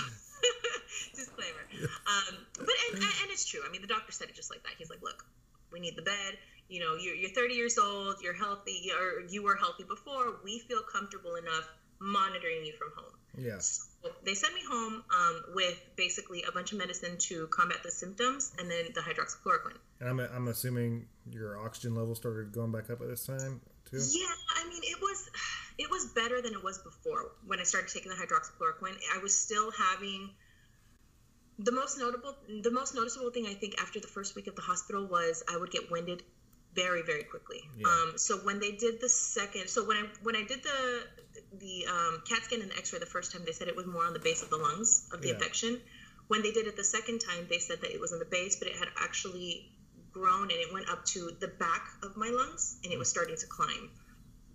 disclaimer um, but and, and it's true i mean the doctor said it just like that he's like look we need the bed you know you're, you're 30 years old you're healthy or you were healthy before we feel comfortable enough monitoring you from home Yeah. So they sent me home um, with basically a bunch of medicine to combat the symptoms, and then the hydroxychloroquine. And I'm, I'm assuming your oxygen level started going back up at this time too. Yeah, I mean it was it was better than it was before when I started taking the hydroxychloroquine. I was still having the most notable the most noticeable thing I think after the first week of the hospital was I would get winded very very quickly. Yeah. Um, so when they did the second, so when I when I did the the um, CAT scan and the X-ray the first time, they said it was more on the base of the lungs of the Yeah. infection. When they did it the second time, they said that it was on the base, but it had actually grown and it went up to the back of my lungs and it was starting to climb.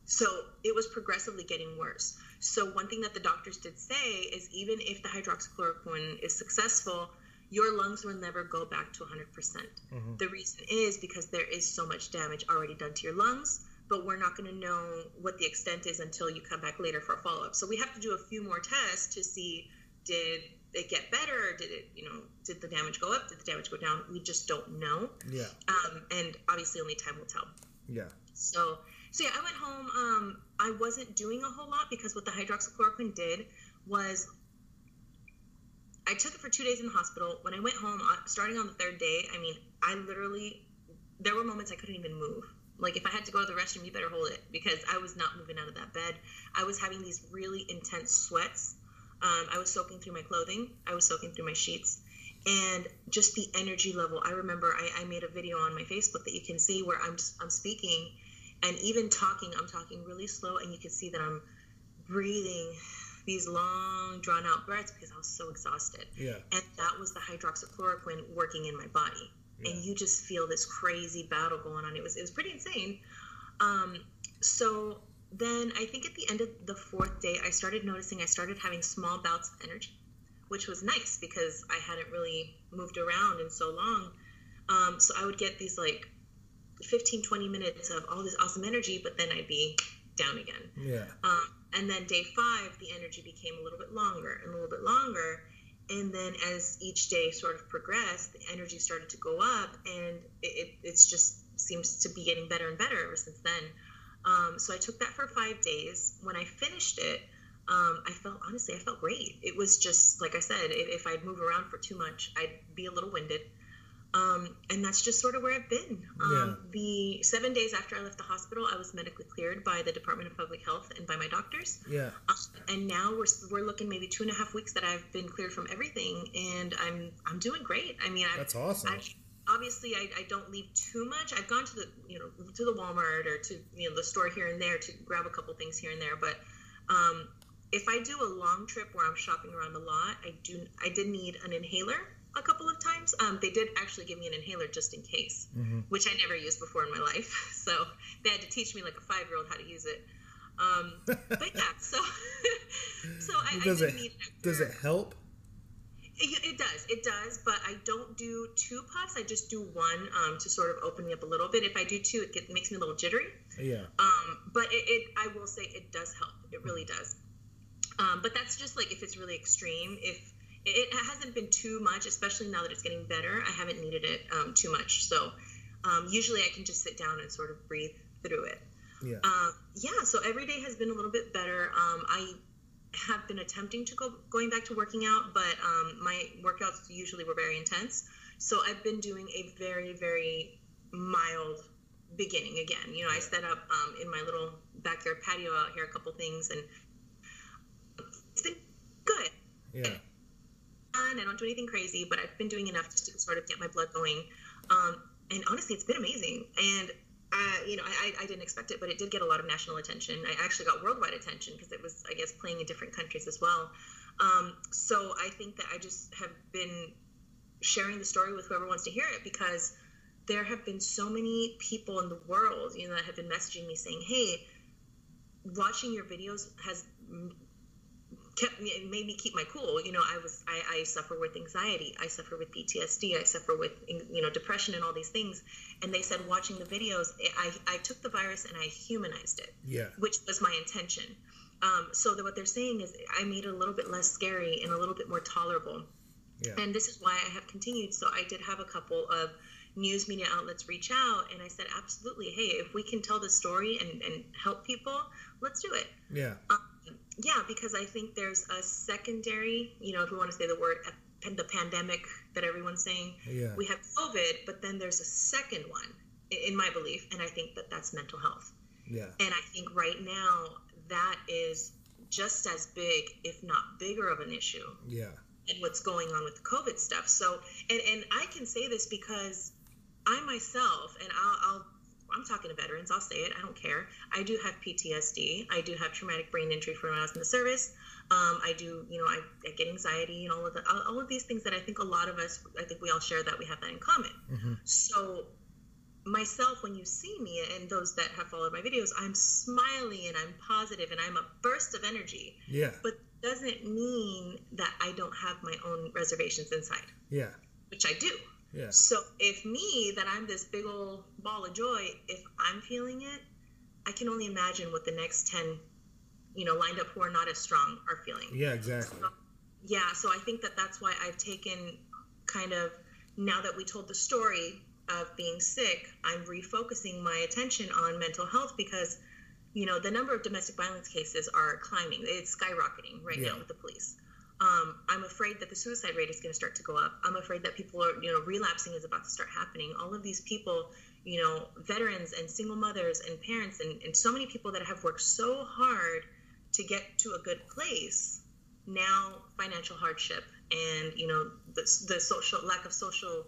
So it was progressively getting worse. So one thing that the doctors did say is even if the hydroxychloroquine is successful, your lungs will never go back to 100%. percent Mhm. The reason is because there is so much damage already done to your lungs, but we're not going to know what the extent is until you come back later for a follow up. So we have to do a few more tests to see did it get better? Did it, you know, did the damage go up? Did the damage go down? We just don't know. Yeah. Um, and obviously only time will tell. Yeah. So, so yeah, I went home. Um, I wasn't doing a whole lot because what the hydroxychloroquine did was I took it for two days in the hospital. When I went home, uh, starting on the third day, I mean, I literally, there were moments I couldn't even move. Like if I had to go to the restroom, you better hold it because I was not moving out of that bed. I was having these really intense sweats. Um, I was soaking through my clothing. I was soaking through my sheets. And just the energy level. I remember I, I made a video on my Facebook that you can see where I'm I'm speaking, and even talking, I'm talking really slow, and you can see that I'm breathing these long, drawn out breaths because I was so exhausted. Yeah. And that was the hydroxychloroquine working in my body. Yeah. And you just feel this crazy battle going on. It was it was pretty insane. Um, so then I think at the end of the fourth day, I started noticing I started having small bouts of energy, which was nice because I hadn't really moved around in so long. Um, so I would get these like 15, 20 minutes of all this awesome energy, but then I'd be down again. Yeah. Um, and then day five, the energy became a little bit longer and a little bit longer. And then as each day sort of progressed, the energy started to go up, and it, it just seems to be getting better and better ever since then. Um, so I took that for five days. When I finished it, um, I felt honestly, I felt great. It was just like I said, if, if I'd move around for too much, I'd be a little winded. Um, and that's just sort of where I've been. Um, The seven days after I left the hospital, I was medically cleared by the Department of Public Health and by my doctors. Yeah. Um, and now we're, we're looking maybe two and a half weeks that I've been cleared from everything, and I'm I'm doing great. I mean, I've, That's awesome. I, obviously I, I don't leave too much. I've gone to the you know to the Walmart or to you know the store here and there to grab a couple things here and there, but um, if I do a long trip where I'm shopping around the lot, I do I did need an inhaler a couple of times. Um, they did actually give me an inhaler just in case, Mhm. which I never used before in my life. So they had to teach me like a five year old how to use it. Um, but yeah, so so I, does I it does it help? it, it does, it does, but I don't do two puffs. I just do one um, to sort of open me up a little bit. If I do two, it, get, makes me a little jittery. Yeah. Um, but it, it, I will say, it does help. It really does. Um, but that's just like if it's really extreme. If it, hasn't been too much, especially now that it's getting better, I haven't needed it um, too much. So um, usually I can just sit down and sort of breathe through it. Yeah. Um, yeah, so every day has been a little bit better. Um, I have been attempting to go going back to working out, but um, my workouts usually were very intense. So I've been doing a very very mild beginning again. You know, I set up um, in my little backyard patio out here a couple things, and it's been good. Yeah. Fun. I don't do anything crazy, but I've been doing enough just to sort of get my blood going. Um, and honestly, it's been amazing. And uh, you know, I, I didn't expect it, but it did get a lot of national attention. I actually got worldwide attention because it was, I guess, playing in different countries as well. Um, so I think that I just have been sharing the story with whoever wants to hear it because there have been so many people in the world, you know, that have been messaging me saying, "Hey, watching your videos has kept me it made me keep my cool you know i was I, I suffer with anxiety i suffer with ptsd i suffer with you know depression and all these things and they said watching the videos i, I took the virus and i humanized it Yeah. which was my intention um, so that what they're saying is i made it a little bit less scary and a little bit more tolerable Yeah. and this is why I have continued. So I did have a couple of news media outlets reach out, and I said, absolutely, hey, if we can tell the story and, and help people, let's do it. Yeah. Um, yeah, because I think there's a secondary, you know, if we want to say the word the pandemic that everyone's saying, yeah. we have COVID, but then there's a second one, in my belief, and I think that that's mental health. Yeah. And I think right now that is just as big, if not bigger, of an issue. Yeah. And what's going on with the COVID stuff. So, and and I can say this because I myself, and I'll, I'll I'm talking to veterans. I'll say it. I don't care. I do have PTSD. I do have traumatic brain injury from when I was in the service. Um, I do, you know, I, I, get anxiety and all of the, all of these things that I think a lot of us, I think we all share that we have that in common. Mm-hmm. So myself, when you see me and those that have followed my videos, I'm smiling and I'm positive and I'm a burst of energy. Yeah. But doesn't mean that I don't have my own reservations inside. Yeah. Which I do. Yeah. So if me, that I'm this big old ball of joy, if I'm feeling it, I can only imagine what the next 10, you know, lined up who are not as strong are feeling. Yeah, exactly. So, yeah, so I think that that's why I've taken kind of, now that we told the story of being sick, I'm refocusing my attention on mental health because, you know, the number of domestic violence cases are climbing. It's skyrocketing right Yeah. now with the police. Um, I'm afraid that the suicide rate is going to start to go up. I'm afraid that people are, you know, relapsing is about to start happening. All of these people, you know, veterans and single mothers and parents and, and so many people that have worked so hard to get to a good place, now financial hardship and, you know, the, the social lack of social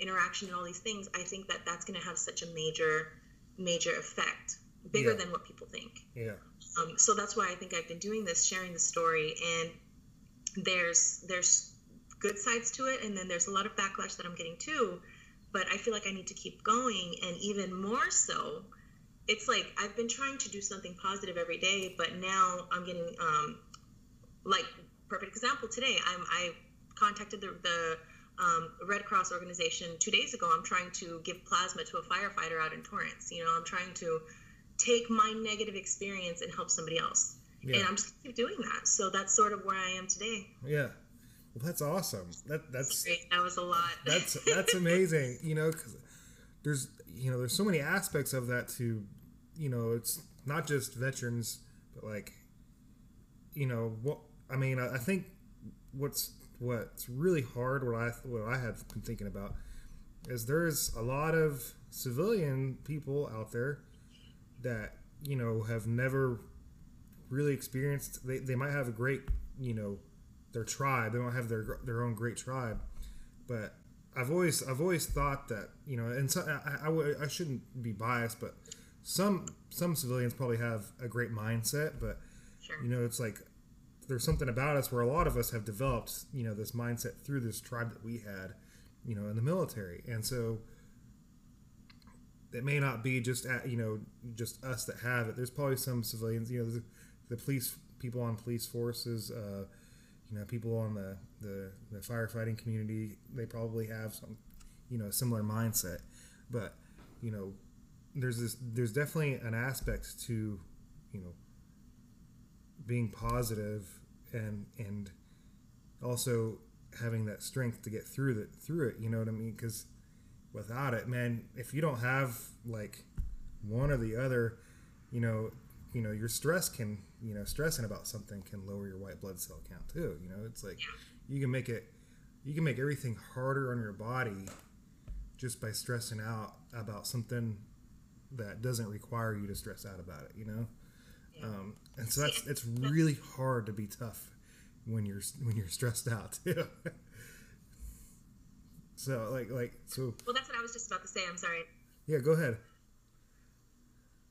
interaction and all these things, I think that that's going to have such a major, major effect, bigger Yeah. than what people think. Yeah. Um, so that's why I think I've been doing this, sharing the story, and there's there's good sides to it, and then there's a lot of backlash that I'm getting too. But I feel like I need to keep going, and even more so, it's like I've been trying to do something positive every day, but now I'm getting um, like perfect example today. I'm I contacted the, the um, Red Cross organization two days ago. I'm trying to give plasma to a firefighter out in Torrance. You know, I'm trying to take my negative experience and help somebody else. Yeah. And I'm just keep doing that. So that's sort of where I am today. Yeah. Well, that's awesome. That that's Great. That was a lot. that's that's amazing. You know, because there's you know there's so many aspects of that to, you know, it's not just veterans, but like, you know, what I mean. I, I think what's what's really hard. What I what I have been thinking about is there's a lot of civilian people out there that you know have never really experienced. They they might have a great you know their tribe. They don't have their their own great tribe, but I've always I've always thought that you know, and so, I, I, shouldn't be biased, but some some civilians probably have a great mindset, but Sure. you know, it's like there's something about us where a lot of us have developed you know this mindset through this tribe that we had, you know, in the military, and so it may not be just at you know just us that have it. There's probably some civilians, you know, the, police people on police forces, uh, you know, people on the, the the firefighting community. They probably have some, you know, similar mindset, but you know, there's this there's definitely an aspect to, you know, being positive and and also having that strength to get through it through it. You know what I mean? Because without it, man, if you don't have like one or the other, you know, you know, your stress can, you know, stressing about something can lower your white blood cell count too. You know, it's like you can make it, you can make everything harder on your body just by stressing out about something that doesn't require you to stress out about it. You know, Yeah. um, and so that's it's really hard to be tough when you're when you're stressed out too. so like like so well, that's what I was just about to say. I'm sorry. yeah, go ahead.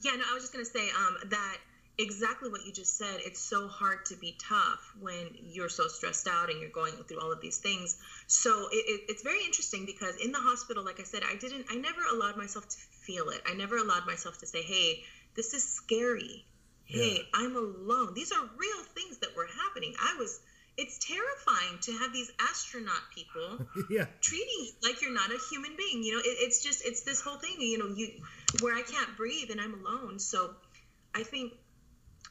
Yeah, no, I was just gonna say um, that exactly what you just said. It's so hard to be tough when you're so stressed out and you're going through all of these things. So it, it, it's very interesting because in the hospital, like I said, I didn't, I never allowed myself to feel it. I never allowed myself to say, "Hey, this is scary. Hey, Yeah. I'm alone." These are real things that were happening. I was. It's terrifying to have these astronaut people yeah, treating you like you're not a human being. You know, it, it's just it's this whole thing. You know, you where I can't breathe and I'm alone. So I think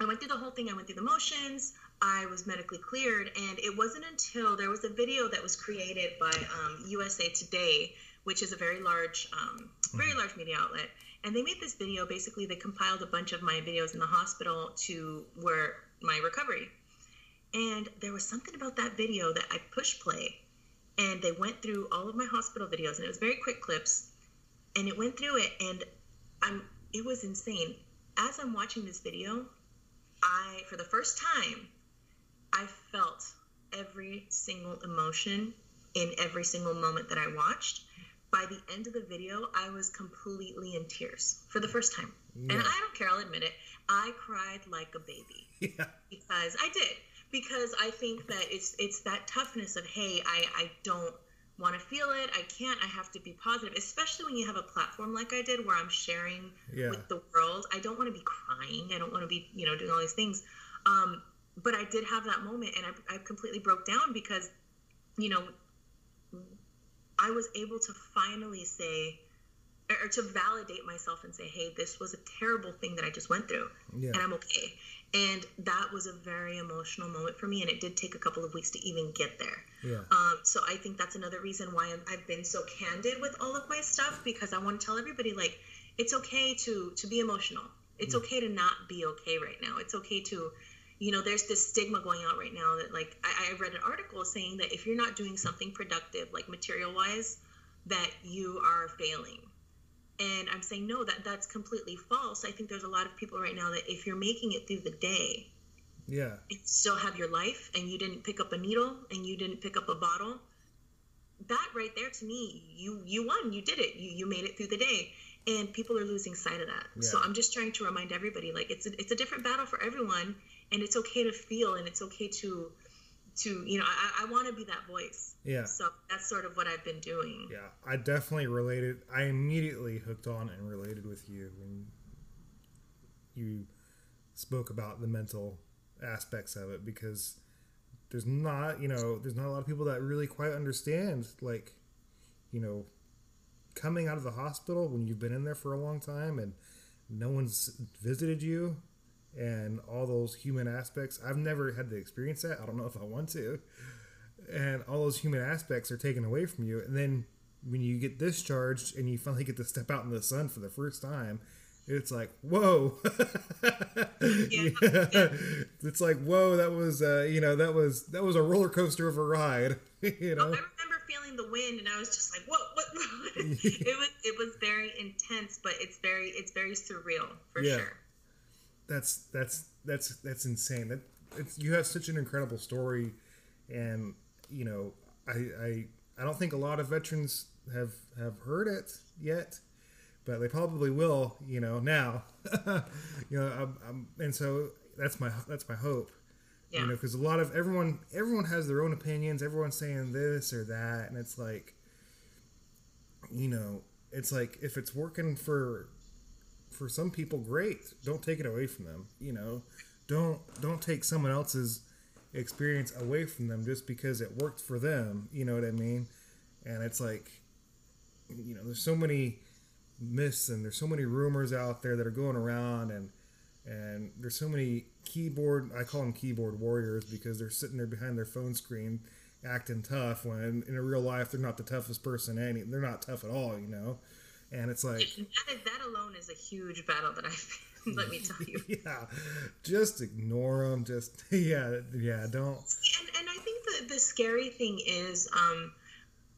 I went through the whole thing. I went through the motions. I was medically cleared, and it wasn't until there was a video that was created by um, USA Today, which is a very large, um, very large media outlet, and they made this video. Basically, they compiled a bunch of my videos in the hospital to where my recovery. And there was something about that video that I pushed play, and they went through all of my hospital videos, and it was very quick clips, and it went through it, and I'm it was insane. As I'm watching this video, I for the first time, I felt every single emotion in every single moment that I watched. By the end of the video, I was completely in tears for the first time. Yeah. And I don't care, I'll admit it. I cried like a baby Yeah. because I did. Because I think that it's it's that toughness of hey, I, I don't want to feel it. I can't. I have to be positive, especially when you have a platform like I did where I'm sharing Yeah. with the world. I don't want to be crying. I don't want to be, you know, doing all these things. Um, but I did have that moment and I, I completely broke down because, you know, I was able to finally say, or, to validate myself and say, hey, this was a terrible thing that I just went through Yeah. and I'm okay. And that was a very emotional moment for me, and it did take a couple of weeks to even get there. Yeah. Um, so I think that's another reason why I'm, I've been so candid with all of my stuff because I want to tell everybody like it's okay to to be emotional. It's okay to not be okay right now. It's okay to, you know, there's this stigma going out right now that like I, I read an article saying that if you're not doing something productive, like material wise, that you are failing. And I'm saying no, that that's completely false. I think there's a lot of people right now that if you're making it through the day, Yeah. still have your life and you didn't pick up a needle and you didn't pick up a bottle that right there to me you you won you did it you, you made it through the day and people are losing sight of that so i'm just trying to remind everybody like it's a, it's a different battle for everyone and it's okay to feel and it's okay to to you know i, I want to be that voice Yeah. so that's sort of what i've been doing Yeah, I definitely related. I immediately hooked on and related with you when you spoke about the mental aspects of it because there's not, you know, there's not a lot of people that really quite understand, like, you know, coming out of the hospital when you've been in there for a long time and no one's visited you and all those human aspects. I've never had to experience that. I don't know if I want to and all those human aspects are taken away from you and then when you get discharged and you finally get to step out in the sun for the first time it's like whoa Yeah. Yeah. it's like whoa that was uh, you know that was that was a roller coaster of a ride you Oh, know I remember feeling the wind, and I was just like, "What? What?" it was it was very intense, but it's very it's very surreal for Yeah. sure. That's that's that's that's insane. That it's, you have such an incredible story and you know I, I i don't think a lot of veterans have have heard it yet but they probably will you know now. You know I'm, I'm, and so that's my that's my hope. Yeah. you know because a lot of everyone everyone has their own opinions. Everyone's saying this or that and it's like you know it's like if it's working for for some people great. Don't take it away from them you know? Don't don't take someone else's experience away from them just because it worked for them you know what i mean? And it's like you know there's so many myths and there's so many rumors out there that are going around and and there's so many keyboard i call them keyboard warriors because they're sitting there behind their phone screen acting tough when in real life they're not the toughest person any they're not tough at all you know and it's like that, that alone is a huge battle that I've. let me tell you. yeah just ignore them just yeah yeah don't And, and I think the, the scary thing is, um,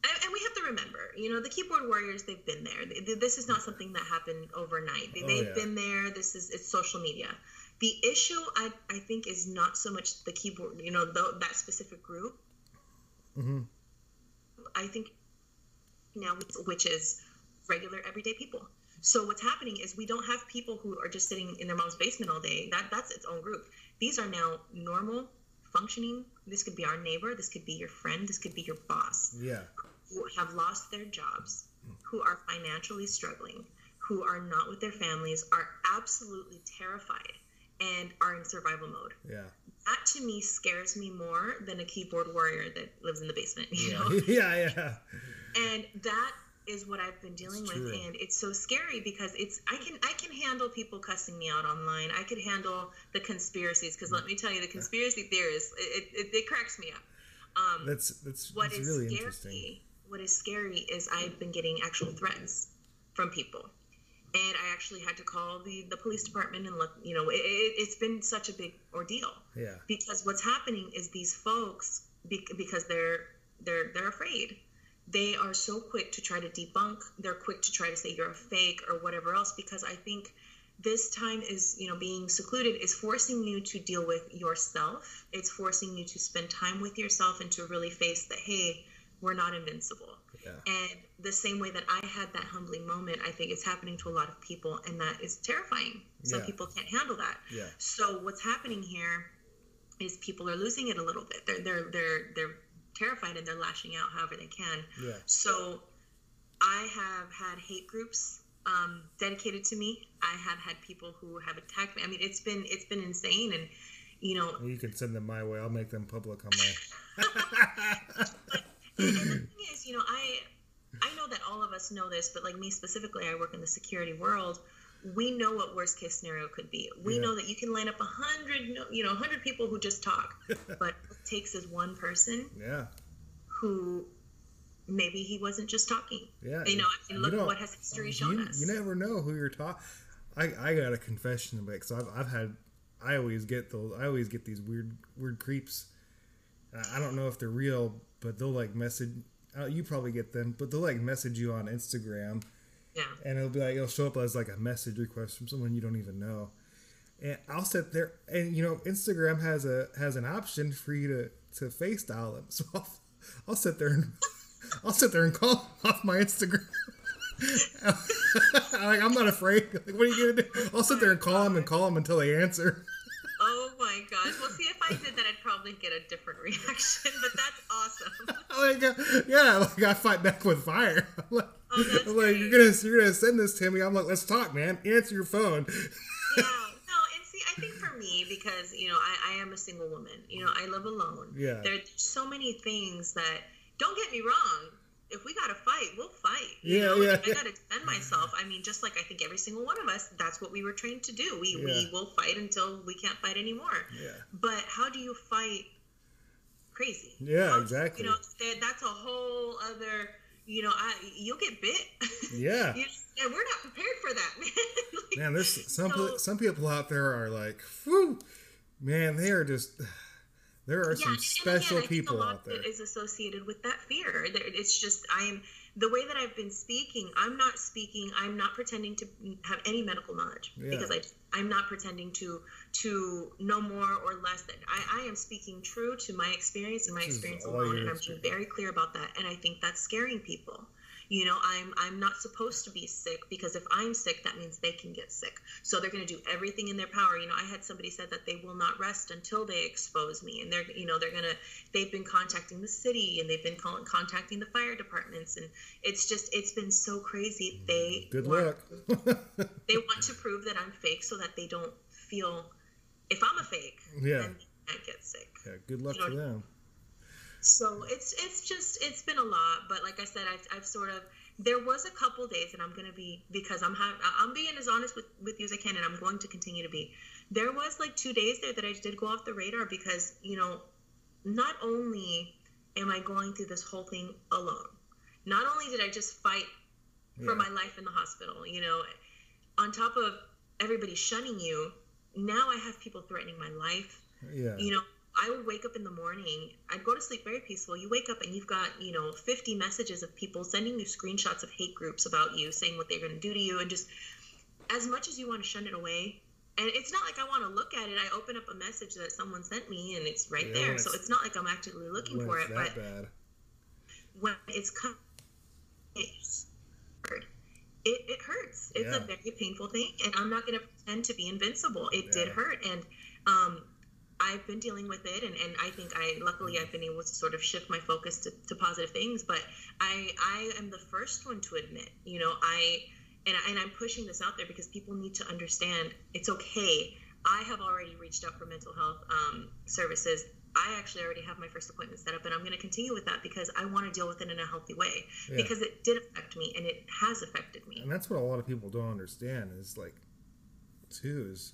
and, and we have to remember, you know, the keyboard warriors, they've been there. Th- th- This is not something that happened overnight. They, Oh, they've yeah. been there. This is, it's social media. The issue, I, I think, is not so much the keyboard, you know, tho- that specific group. Mm-hmm. I think now, which is regular everyday people. So what's happening is we don't have people who are just sitting in their mom's basement all day. That that's its own group. These are now normal, functioning. This could be our neighbor. This could be your friend. This could be your boss yeah who have lost their jobs, who are financially struggling, who are not with their families, are absolutely terrified, and are in survival mode. yeah That to me scares me more than a keyboard warrior that lives in the basement. You yeah know? yeah yeah and that is what I've been dealing with, and it's so scary because it's I can I can handle people cussing me out online. I could handle the conspiracies because let me tell you, the conspiracy theorists it, it, it cracks me up. Um, that's that's, what that's is really scary? interesting What is scary is I've been getting actual threats from people, and I actually had to call the the police department and look. You know, it, it, has been such a big ordeal. Yeah. Because what's happening is these folks, because they're they're they're afraid. They are so quick to try to debunk. They're quick to try to say you're a fake or whatever else. Because I think this time is you know being secluded is forcing you to deal with yourself. It's forcing you to spend time with yourself and to really face that hey, we're not invincible yeah. And the same way that I had that humbling moment, I think it's happening to a lot of people, and that is terrifying. Some yeah. people can't handle that. Yeah. So what's happening here is people are losing it a little bit. They're they're they're they're terrified and they're lashing out however they can. Yeah. So I have had hate groups um, dedicated to me. I have had people who have attacked me. I mean, it's been it's been insane, and you know. You can send them my way. I'll make them public on my. but, and the thing is, you know, I I know that all of us know this, but like me specifically, I work in the security world. We know what worst case scenario could be. We Yeah. know that you can line up a hundred, you know, a hundred people who just talk, but it takes is one person yeah. who maybe he wasn't just talking. Yeah. You know, I mean, look what has history shown you, us. You never know who you're talking. I, I got a confession to make. So I've, I've had, I always get those. I always get these weird weird creeps. I I don't know if they're real, but they'll like message. Uh, you probably get them, but they'll like message you on Instagram, yeah. and it'll be like it'll show up as like a message request from someone you don't even know. And I'll sit there, and you know, Instagram has a has an option for you to to face dial them. So I'll, I'll sit there and I'll sit there and call off my Instagram. like I'm not afraid. Like, what are you gonna do? I'll sit there and call them and call them until they answer. Oh my gosh. Well, see, if I did that, I'd probably get a different reaction, but that's awesome. like, uh, yeah, like I fight back with fire. Like, Oh, I'm like you're gonna you're gonna send this to me. I'm like, let's talk, man. Answer your phone. yeah, no, and see, I think for me, because you know, I, I am a single woman. You know, I live alone. Yeah. There's so many things that. Don't get me wrong. If we gotta fight, we'll fight. You Yeah, know? yeah, If yeah. I gotta defend myself. I mean, just like I think every single one of us, that's what we were trained to do. We Yeah. we will fight until we can't fight anymore. Yeah. But how do you fight crazy? Yeah, How- exactly. You know, that's a whole other. You know, I you'll get bit. Yeah. you, and we're not prepared for that, man. Like, Man, there's some So- some people out there are like, whew, man, they are just. There are some special again, people out there. it is associated with that fear. It's just I'm the way that I've been speaking. I'm not speaking. I'm not pretending to have any medical knowledge Yeah. because I I'm not pretending to to know more or less. That I, I am speaking true to my experience and my This experience alone, and I'm being very clear about that. And I think that's scaring people. You know, I'm I'm not supposed to be sick because if I'm sick, that means they can get sick. So they're going to do everything in their power. You know, I had somebody said that they will not rest until they expose me, and they're you know they're gonna they've been contacting the city and they've been calling, contacting the fire departments, and it's just it's been so crazy. Mm, they Good want, luck. They want to prove that I'm fake so that they don't feel if I'm a fake, Yeah. then they can't get sick. yeah, good luck You know, to them. So it's it's just it's been a lot, but like I said, I've, I've sort of there was a couple days, and I'm gonna be because I'm ha- I'm being as honest with with you as I can, and I'm going to continue to be. There was like two days there that I did go off the radar because you know, not only am I going through this whole thing alone, not only did I just fight for Yeah. my life in the hospital, you know, on top of everybody shunning you, now I have people threatening my life Yeah. you know i would wake up in the morning i'd go to sleep very peaceful you wake up and you've got you know 50 messages of people sending you screenshots of hate groups about you saying what they're going to do to you and just as much as you want to shun it away and it's not like i want to look at it i open up a message that someone sent me and it's right Yeah, there when so it's- it's not like i'm actively looking for it's it that but bad. when it's come it's hard. it, it hurts it's Yeah. a very painful thing and i'm not going to pretend to be invincible it did hurt and um, i've been dealing with it and, and i think i luckily i've been able to sort of shift my focus to, to positive things but i i am the first one to admit you know i and, I- and i'm pushing this out there because people need to understand it's okay i have already reached out for mental health um, services I actually already have my first appointment set up, and I'm going to continue with that because I want to deal with it in a healthy way Yeah. because it did affect me and it has affected me. And that's what a lot of people don't understand is like, too, is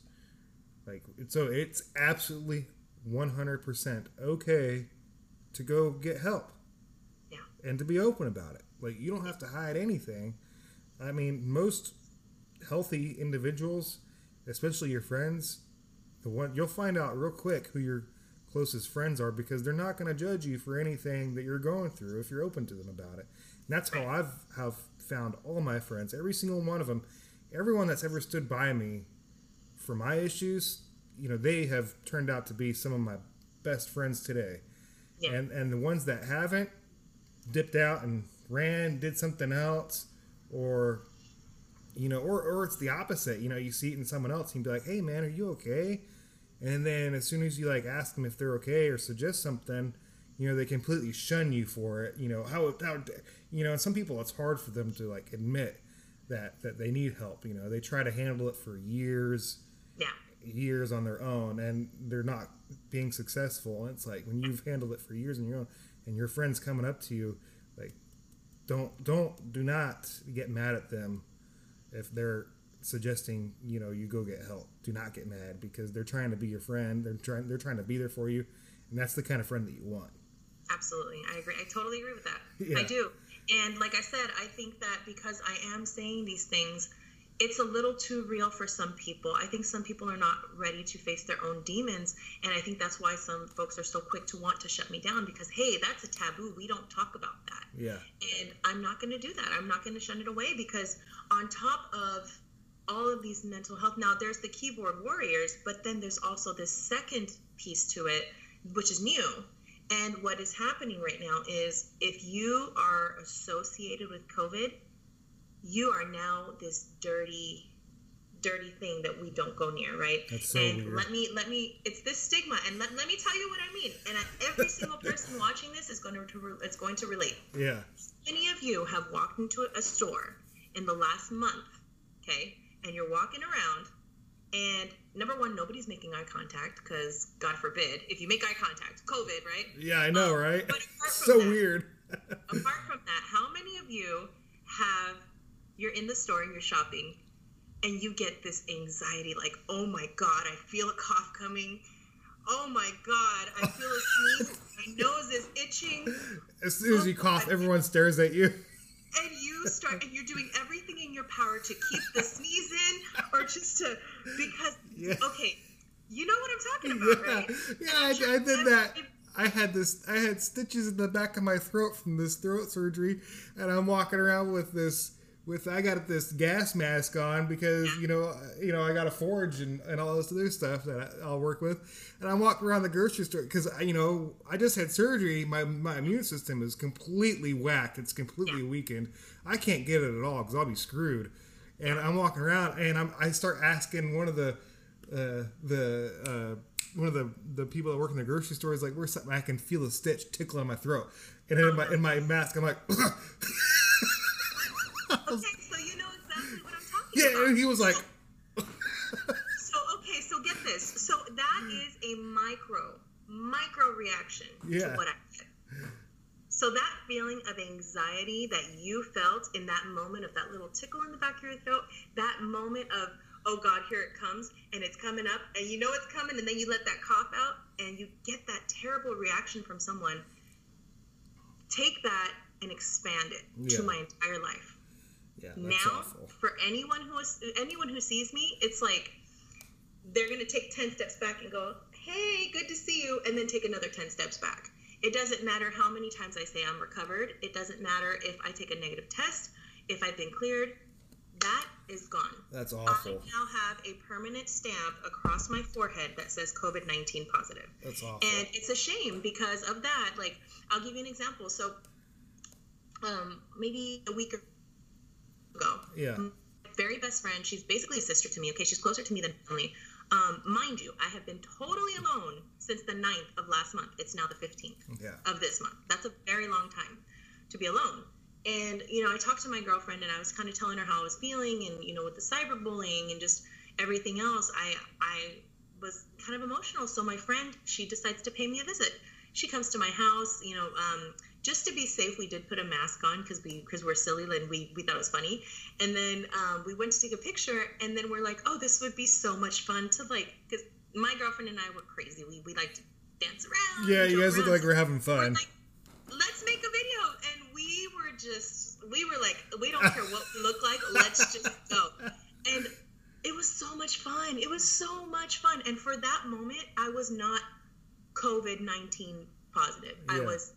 like, so it's absolutely 100% okay to go get help. Yeah. And to be open about it. Like, you don't have to hide anything. I mean, most, healthy individuals, especially your friends, the one you'll find out real quick who your closest friends are because they're not going to judge you for anything that you're going through if you're open to them about it. And that's how I've have found all my friends, every single one of them, everyone that's ever stood by me for my issues, you know, they have turned out to be some of my best friends today. Yeah. And and the ones that haven't dipped out and ran, did something else, or you know, or or it's the opposite. You know, you see it in someone else, and be like, "Hey, man, are you okay?" And then as soon as you like ask them if they're okay or suggest something, you know, they completely shun you for it. You know how how you know, and some people it's hard for them to like admit that that they need help. You know, they try to handle it for years Yeah. years on their own and they're not being successful and it's like when you've handled it for years on your own and your friends coming up to you like don't don't do not get mad at them if they're suggesting you know you go get help do not get mad because they're trying to be your friend they're trying they're trying to be there for you and that's the kind of friend that you want Absolutely. I agree. I totally agree with that. Yeah. I do. And like I said, I think that because I am saying these things, it's a little too real for some people. I think some people are not ready to face their own demons. And I think that's why some folks are so quick to want to shut me down because, hey, that's a taboo. We don't talk about that. yeah And I'm not going to do that. I'm not going to shun it away because, on top of all of these mental health, now there's the keyboard warriors, but then there's also this second piece to it, which is new. And what is happening right now is if you are associated with COVID, you are now this dirty dirty thing that we don't go near right? That's so and weird. let me let me it's this stigma and let, let me tell you what i mean. And every single person watching this is going to is going to relate. Yeah. Many of you have walked into a store in the last month, okay, and you're walking around, and number one, nobody's making eye contact because, God forbid, if you make eye contact, COVID, right? yeah i know um, right? But apart from so that- weird. Apart from that, how many of you have, you're in the store and you're shopping, and you get this anxiety like, oh my God, I feel a cough coming. Oh my God, I feel a sneeze. My nose is itching. as soon as you oh, cough everyone stares at you and you start and you're doing everything in your power to keep the sneeze in or just to because Yeah. okay you know what i'm talking about yeah, right yeah, I, I did that. I had this. I had stitches in the back of my throat from this throat surgery, and I'm walking around with this. With I got this gas mask on because you know you know I got a forge and, and all this other stuff that I, I'll work with, and I'm walking around the grocery store because you know I just had surgery. My my immune system is completely whacked. It's completely weakened. I can't get it at all because I'll be screwed. And I'm walking around and I'm I start asking one of the uh, the uh, one of the the people that work in the grocery store is like, "Where's something I can feel a stitch tickling on my throat?" And in my in my mask, I'm like, "Yeah." he was like, so okay so get this so that is a micro micro reaction Yeah. to what i did so that feeling of anxiety that you felt in that moment of that little tickle in the back of your throat that moment of oh god here it comes and it's coming up and you know it's coming and then you let that cough out and you get that terrible reaction from someone take that and expand it Yeah. to my entire life "Yeah, now awful." for anyone who is anyone who sees me it's like they're going to take 10 steps back and go hey good to see you and then take another 10 steps back. It doesn't matter how many times i say i'm recovered. It doesn't matter if i take a negative test if i've been cleared. That is gone. That's awful. i now have a permanent stamp across my forehead that says covid-19 positive. That's awful. and it's a shame because of that. Like i'll give you an example. So um, maybe a week ago Yeah. my very best friend she's basically a sister to me okay? She's closer to me than family. Um, mind you i have been totally alone since the 9th of last month. It's now the 15th Yeah. of this month. That's a very long time to be alone. And you know i talked to my girlfriend and i was kind of telling her how i was feeling and you know with the cyberbullying and just everything else i i was kind of emotional. So my friend she decides to pay me a visit. She comes to my house you know um, just to be safe we did put a mask on because we because we're silly and we, we thought it was funny and then um, we went to take a picture and then we're like oh this would be so much fun to like because my girlfriend and i were crazy we, we like to dance around Yeah, you guys look like we're having We're fun. like, let's make a video and we were just we were like we don't care what we look like let's just go and it was so much fun. It was so much fun. And for that moment, I was not COVID 19 positive. I was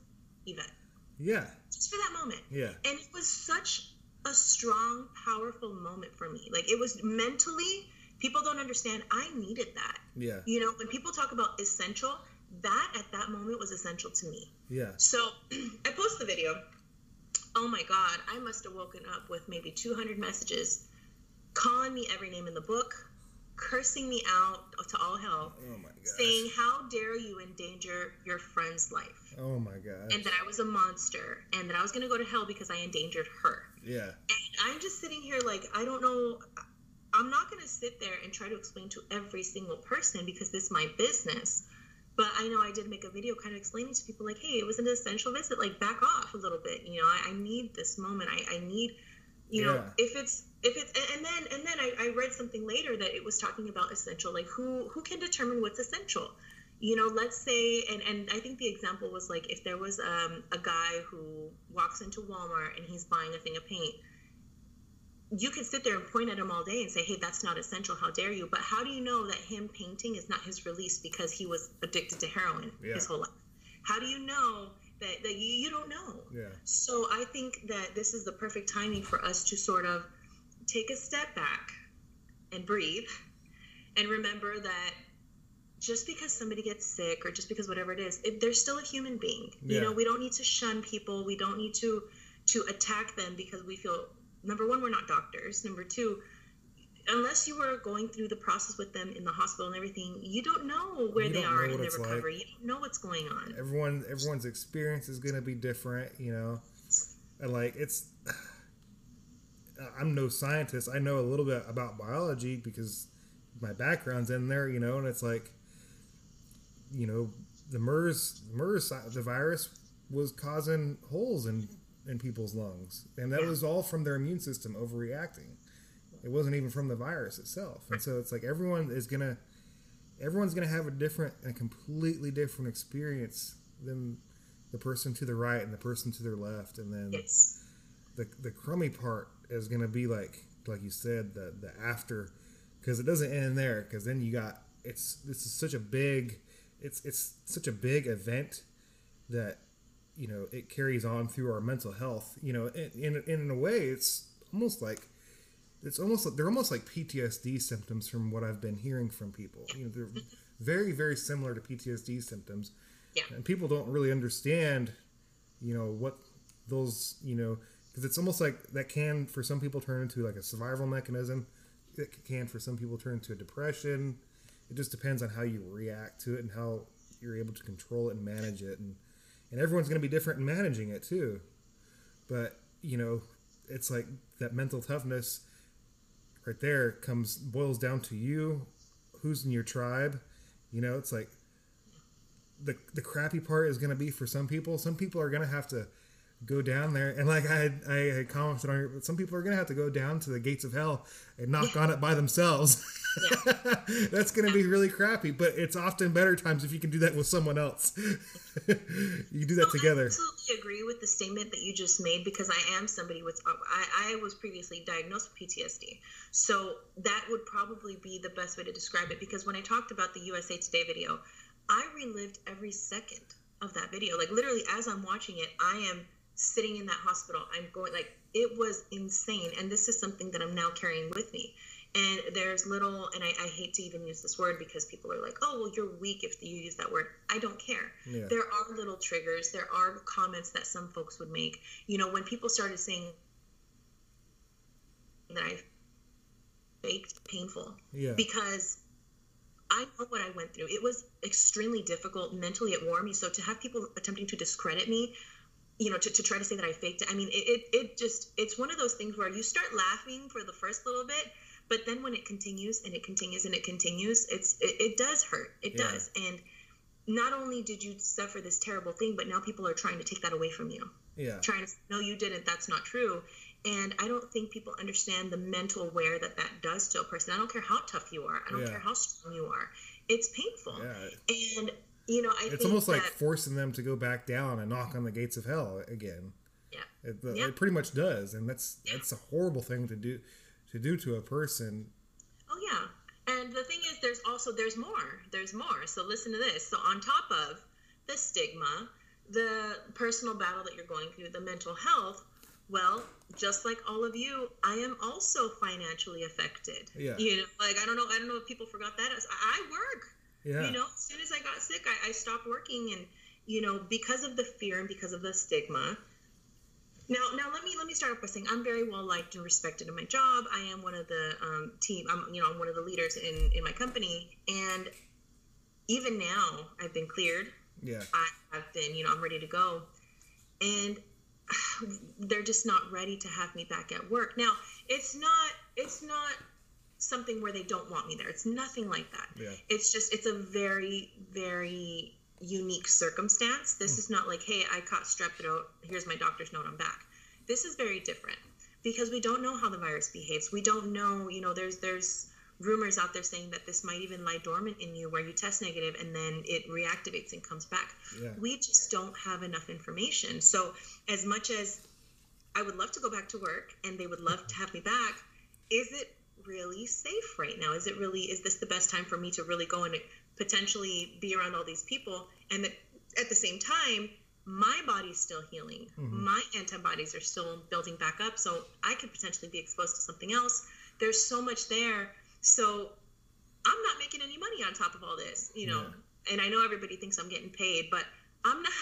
Yvette. Yeah. Just for that moment. Yeah. And it was such a strong, powerful moment for me. Like it was mentally, people don't understand. I needed that. Yeah. You know, when people talk about essential, that at that moment was essential to me. Yeah. So I post the video. Oh my God, I must have woken up with maybe 200 messages calling me every name in the book, cursing me out to all hell, Oh my saying, How dare you endanger your friend's life? Oh my god! And that I was a monster and that I was going to go to hell because I endangered her. Yeah. And I'm just sitting here like, I don't know. I'm not going to sit there and try to explain to every single person because this is my business. But I know I did make a video kind of explaining to people like, hey, it was an essential visit. Like, back off a little bit. You know, I, I need this moment. I, I need, you know, Yeah. if it's if it's and- then and then I, I read something later that it was talking about essential. Like, who who can determine what's essential? You know, let's say, and and I think the example was like if there was um, a guy who walks into Walmart and he's buying a thing of paint you could sit there and point at him all day and say, hey, that's not essential. How dare you? But how do you know that him painting is not his release because he was addicted to heroin Yeah. his whole life? How do you know that, that you, you don't know? Yeah. So I think that this is the perfect timing for us to sort of take a step back and breathe and remember that just because somebody gets sick or just because whatever it is, if they're still a human being. Yeah. You know, we don't need to shun people. We don't need to to attack them because we feel number one, we're not doctors. Number two, unless you were going through the process with them in the hospital and everything, you don't know where You they are in their it's like. recovery. You don't know what's going on. Everyone everyone's experience is gonna be different, you know. And like it's I'm no scientist. I know a little bit about biology because my background's in there, you know, and it's like you know, the MERS MERS the virus was causing holes in in people's lungs. And that Yeah. was all from their immune system overreacting. It wasn't even from the virus itself. And so it's like everyone is going to everyone's to have a different a completely different experience than the person to the right and the person to their left and then Yes. the the crummy part is going to be like like you said the the after because it doesn't end there because then you got it's this is such a big it's it's such a big event that you know it carries on through our mental health you know in in, in a way it's almost like it's almost like they're almost like PTSD symptoms from what I've been hearing from people. You know they're mm-hmm. very very similar to PTSD symptoms. Yeah. and people don't really understand you know what those you know because it's almost like that can for some people turn into like a survival mechanism. It can for some people turn into a depression. It just depends on how you react to it and how you're able to control it and manage it. And and everyone's going to be different in managing it too. But you know it's like that mental toughness right there comes boils down to you who's in your tribe you know it's like the the crappy part is going to be for some people. Some people are going to have to go down there, and like I had, I had commented on, your- some people are to have to go down to the gates of hell and knock on it by themselves. That's going to be really crappy, but it's often better times if you can do that with someone else. you do that So together. I absolutely agree with the statement that you just made because I am somebody with uh, I, I was previously diagnosed with PTSD. So that would probably be the best way to describe it because when I talked about the USA Today video, I relived every second of that video. Like literally as I'm watching it, I am sitting in that hospital. I'm going like it was insane and this is something that I'm now carrying with me. And there's little, and I, I hate to even use this word because people are like, oh, well, you're weak if you use that word. I don't care Yeah. there are little triggers there are comments that some folks would make you know when people started saying that i faked painful Yeah. because i know what i went through it was extremely difficult mentally it wore me so to have people attempting to discredit me you know to, to try to say that i faked it. I mean it, it, it just it's one of those things where you start laughing for the first little bit but then when it continues and it continues and it continues it's it, it does hurt. It Yeah. does. And not only did you suffer this terrible thing but now people are trying to take that away from you. Yeah. trying to say, no you didn't. That's not true. And i don't think people understand the mental wear that that does to a person. I don't care how tough you are. I don't Yeah. care how strong you are. It's painful. Yeah. and you know i It's almost like forcing them to go back down and knock on the gates of hell again. yeah It, Yeah. it pretty much does, and that's Yeah. that's a horrible thing to do to do to a person. Oh yeah. And the thing is there's also there's more. There's more. So listen to this. So on top of the stigma, the personal battle that you're going through, the mental health, well, just like all of you, I am also financially affected. Yeah. You know, like I don't know, I don't know if people forgot that. I work. Yeah. You know, as soon as I got sick, I, I stopped working, and you know, because of the fear and because of the stigma. Now, now let me let me start off by saying I'm very well liked and respected in my job. I am one of the um, team. I'm you know I'm one of the leaders in in my company, and even now I've been cleared. Yeah. I, I've been you know I'm ready to go, and they're just not ready to have me back at work. Now, it's not it's not something where they don't want me there. It's nothing like that. Yeah. It's just it's a very very unique circumstance. This hmm. is not like, hey, I caught strep throat. Oh, here's my doctor's note. I'm back. This is very different because we don't know how the virus behaves. We don't know. You know, there's there's rumors out there saying that this might even lie dormant in you where you test negative and then it reactivates and comes back. Yeah. We just don't have enough information. So, as much as I would love to go back to work and they would love to have me back, is it really safe right now? Is it really, is this the best time for me to really go and potentially be around all these people? And that at the same time, my body's still healing. Mm-hmm. My antibodies are still building back up. So I could potentially be exposed to something else. There's so much there. So I'm not making any money on top of all this, you know. And I know everybody thinks I'm getting paid, but I'm not.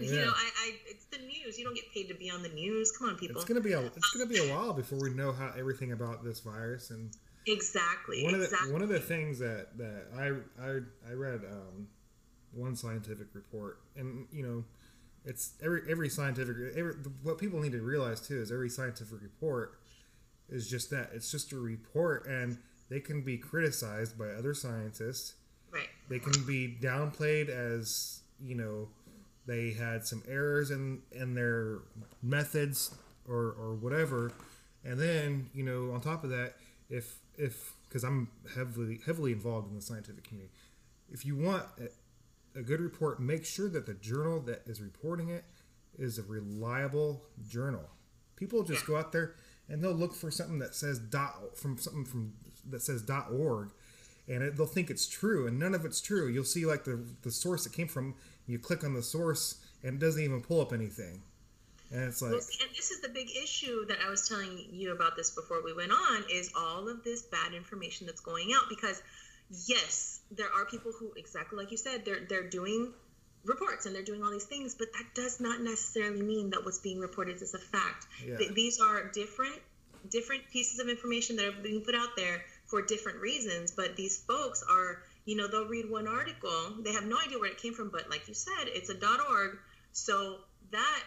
You know, I, I it's the news. You don't get paid to be on the news. Come on, people. It's gonna be a it's gonna be a while before we know how everything about this virus and exactly. one of the exactly. one of the things that that I I I read um, one scientific report and you know it's every every scientific every, what people need to realize too is every scientific report is just that it's just a report and they can be criticized by other scientists right. they can be downplayed as you know they had some errors in in their methods or or whatever. And then you know on top of that if if because i'm heavily heavily involved in the scientific community if you want a, a good report make sure that the journal that is reporting it is a reliable journal. People just go out there and they'll look for something that says dot from something from that says dot org and it, they'll think it's true and none of it's true. You'll see like the the source it came from you click on the source and it doesn't even pull up anything and it's like Well, and this is the big issue that I was telling you about this before we went on is all of this bad information that's going out because yes, there are people who exactly like you said they're they're doing reports and they're doing all these things, but that does not necessarily mean that what's being reported is a fact. Yeah. Th- These are different different pieces of information that are being put out there for different reasons, but these folks are, you know, they'll read one article, they have no idea where it came from, but like you said, it's a dot .org, so that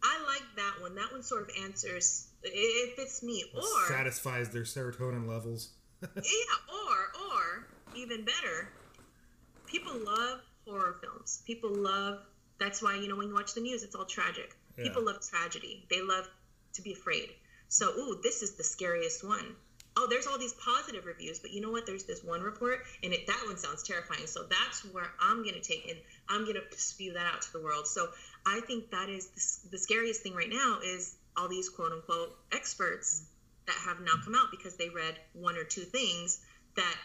I like that one. That one sort of answers it, it fits me. Or satisfies their serotonin levels yeah, or or even better, people love horror films. People love that's why you know when you watch the news, it's all tragic. Yeah. People love tragedy. They love to be afraid. So, ooh, this is the scariest one. Oh, there's all these positive reviews, but you know what? There's this one report, and it, that one sounds terrifying. So that's where I'm gonna take it. I'm gonna spew that out to the world. So I think that is the, the scariest thing right now is all these quote unquote experts that have now come out because they read one or two things that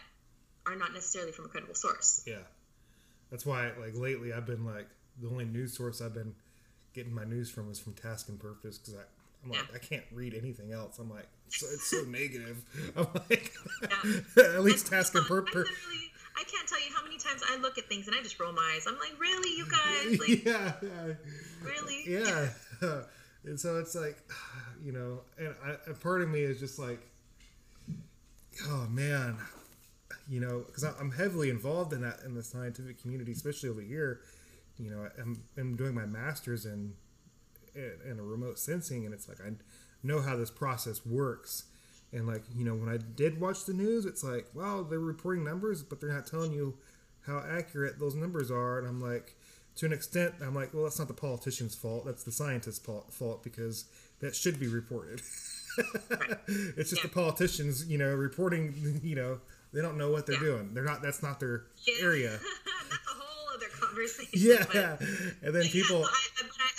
are not necessarily from a credible source. yeah that's why like lately i've been like the only news source i've been getting my news from is from task and purpose because i'm like Yeah. i can't read anything else i'm like it's, it's so negative i'm like Yeah. at least task and purpose I can't tell you how many times I look at things and I just roll my eyes. I'm like, really, you guys? Like, yeah, yeah. really? yeah and so it's like you know and I, a part of me is just like oh man you know because i'm heavily involved in that in the scientific community especially over here you know i'm, I'm doing my master's in in a remote sensing and it's like i know how this process works. And like you know when i did watch the news it's like well they're reporting numbers but they're not telling you how accurate those numbers are. And i'm like to an extent i'm like well that's not the politician's fault. That's the scientist's fault, because that should be reported. It's just the politicians you know reporting you know they don't know what they're Yeah. doing. They're not that's not their Yeah. area. That's a whole other conversation. yeah. but- and then people Yeah, I, but I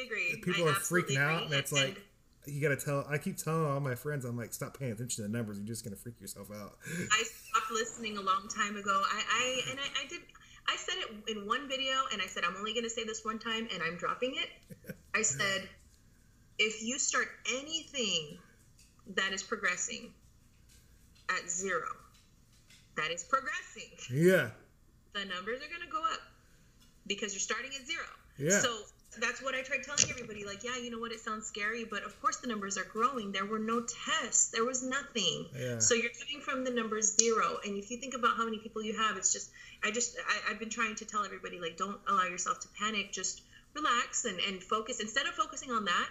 absolutely agree. people I are freaking out agree. and it's like you got to tell. I keep telling all my friends, I'm like, stop paying attention to the numbers. You're just gonna freak yourself out. I stopped listening a long time ago. I, I and I, I did. I said it in one video, and I said I'm only gonna say this one time, and I'm dropping it. I said, if you start anything that is progressing at zero, that is progressing. Yeah. The numbers are gonna go up because you're starting at zero. Yeah. So that's what I tried telling everybody. Like, yeah, you know what? It sounds scary, but of course the numbers are growing. There were no tests. There was nothing. Yeah. So you're coming from the number zero, and if you think about how many people you have, it's just. I just. I, I've been trying to tell everybody like, don't allow yourself to panic. Just relax and and focus. Instead of focusing on that,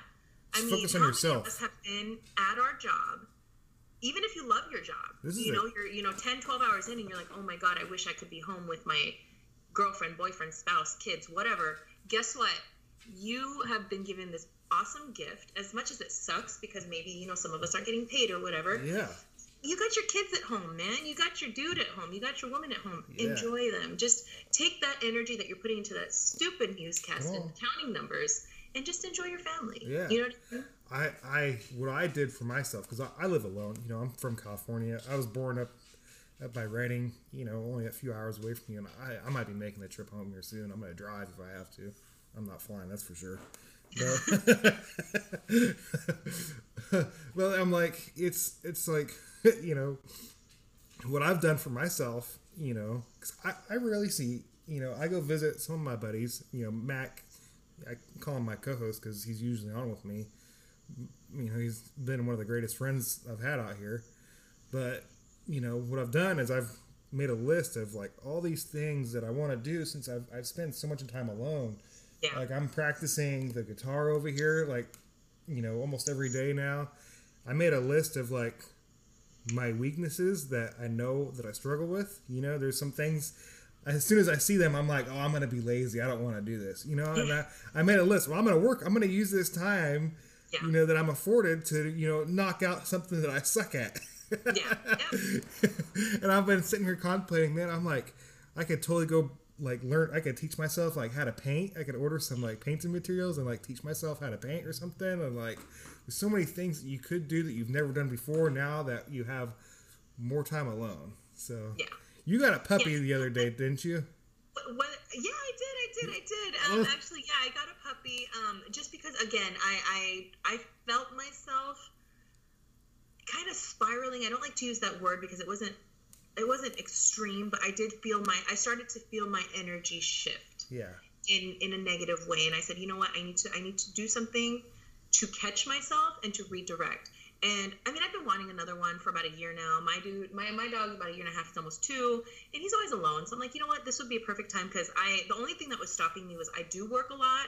I Just mean, focus on how yourself. many of us have been at our job? Even if you love your job, This is you a- know, you're you know 10, 12 hours in, and you're like, oh my god, I wish I could be home with my girlfriend, boyfriend, spouse, kids, whatever. Guess what? You have been given this awesome gift. As much as it sucks because maybe you know some of us aren't getting paid or whatever. Yeah. You got your kids at home, man. You got your dude at home. You got your woman at home. Yeah. Enjoy them. Just take that energy that you're putting into that stupid newscast and counting numbers, and just enjoy your family. Yeah. You know what I mean? I, I what I did for myself because I, I live alone. You know, I'm from California. I was born up up by Redding. You know, only a few hours away from you, and I, I might be making the trip home here soon. I'm gonna drive if I have to. I'm not flying, that's for sure. But, well, I'm like, it's it's like, you know, what I've done for myself. You know, 'cause I I rarely see. You know, I go visit some of my buddies. You know, Mac. I call him my co-host because he's usually on with me you know he's been one of the greatest friends I've had out here. But you know what I've done is I've made a list of like all these things that I want to do since I've I've spent so much time alone. Yeah. Like I'm practicing the guitar over here, like you know almost every day now. I made a list of like my weaknesses that I know that I struggle with. You know, there's some things. As soon as I see them, I'm like, oh, I'm gonna be lazy. I don't want to do this. You know, and I, I made a list. Well, I'm gonna work. I'm gonna use this time Yeah. you know that I'm afforded to you know knock out something that I suck at. Yeah. yeah. and I've been sitting here contemplating, man. I'm like, I could totally go like learn. I could teach myself like how to paint. I could order some like painting materials and like teach myself how to paint or something. And like, there's so many things that you could do that you've never done before. Now that you have more time alone, so Yeah. you got a puppy Yeah. the other day, didn't you? What, yeah, I did, I did, I did. Um, actually, yeah, I got a puppy. Um, just because, again, I, I, I felt myself kind of spiraling. I don't like to use that word because it wasn't, it wasn't extreme, but I did feel my, I started to feel my energy shift Yeah. in in a negative way, and I said, you know what, I need to, I need to do something to catch myself and to redirect. And I mean, I've been wanting another one for about a year now. My dude, my my dog's about a year and a half. He's almost two, and he's always alone. So I'm like, you know what? This would be a perfect time because I the only thing that was stopping me was I do work a lot.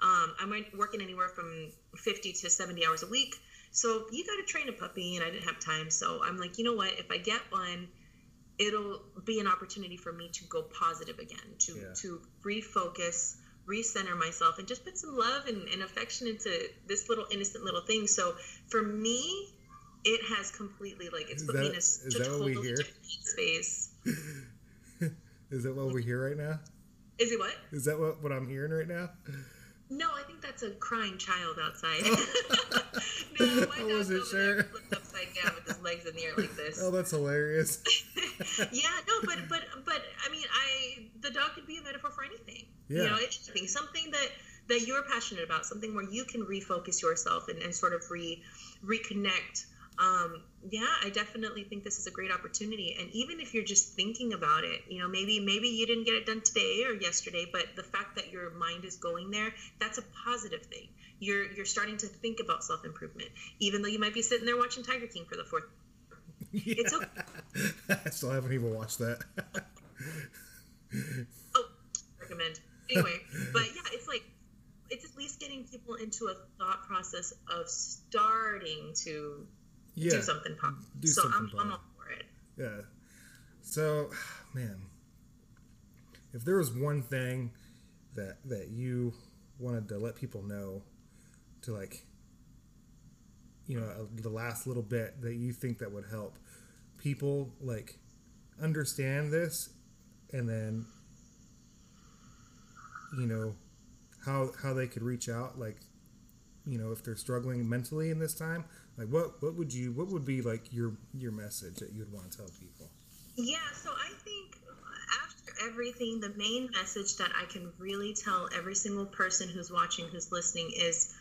Um, I'm working anywhere from 50 to 70 hours a week. So you got to train a puppy, and I didn't have time. So I'm like, you know what? If I get one, it'll be an opportunity for me to go positive again, to Yeah. to refocus, recenter myself, and just put some love and, and affection into this little innocent little thing. So for me, it has completely like it's put me in that- a, is such a that what we totally hear? different space. Is that what we hear right now? Is it what? Is that what, what I'm hearing right now? No, I think that's a crying child outside. no, my I wasn't sure. upside down with his legs in the air like this. Oh, that's hilarious. yeah, no, but but but I mean, I the dog could be a metaphor for anything. Yeah. You know, something something that that you're passionate about, something where you can refocus yourself and, and sort of re reconnect. Um, yeah, I definitely think this is a great opportunity. And even if you're just thinking about it, you know, maybe maybe you didn't get it done today or yesterday, but the fact that your mind is going there, that's a positive thing. You're you're starting to think about self improvement, even though you might be sitting there watching Tiger King for the fourth. It's okay. I still haven't even watched that. oh, recommend. Anyway, but yeah, it's like it's at least getting people into a thought process of starting to yeah. do something positive. do so something I'm, I'm all for it. Yeah. So, man, if there was one thing that that you wanted to let people know, to like, you know, the last little bit that you think that would help people like understand this, and then, you know, how how they could reach out, like, you know, if they're struggling mentally in this time, like what what would you what would be like your your message that you'd want to tell people? Yeah, so I think after everything, the main message that I can really tell every single person who's watching, who's listening, is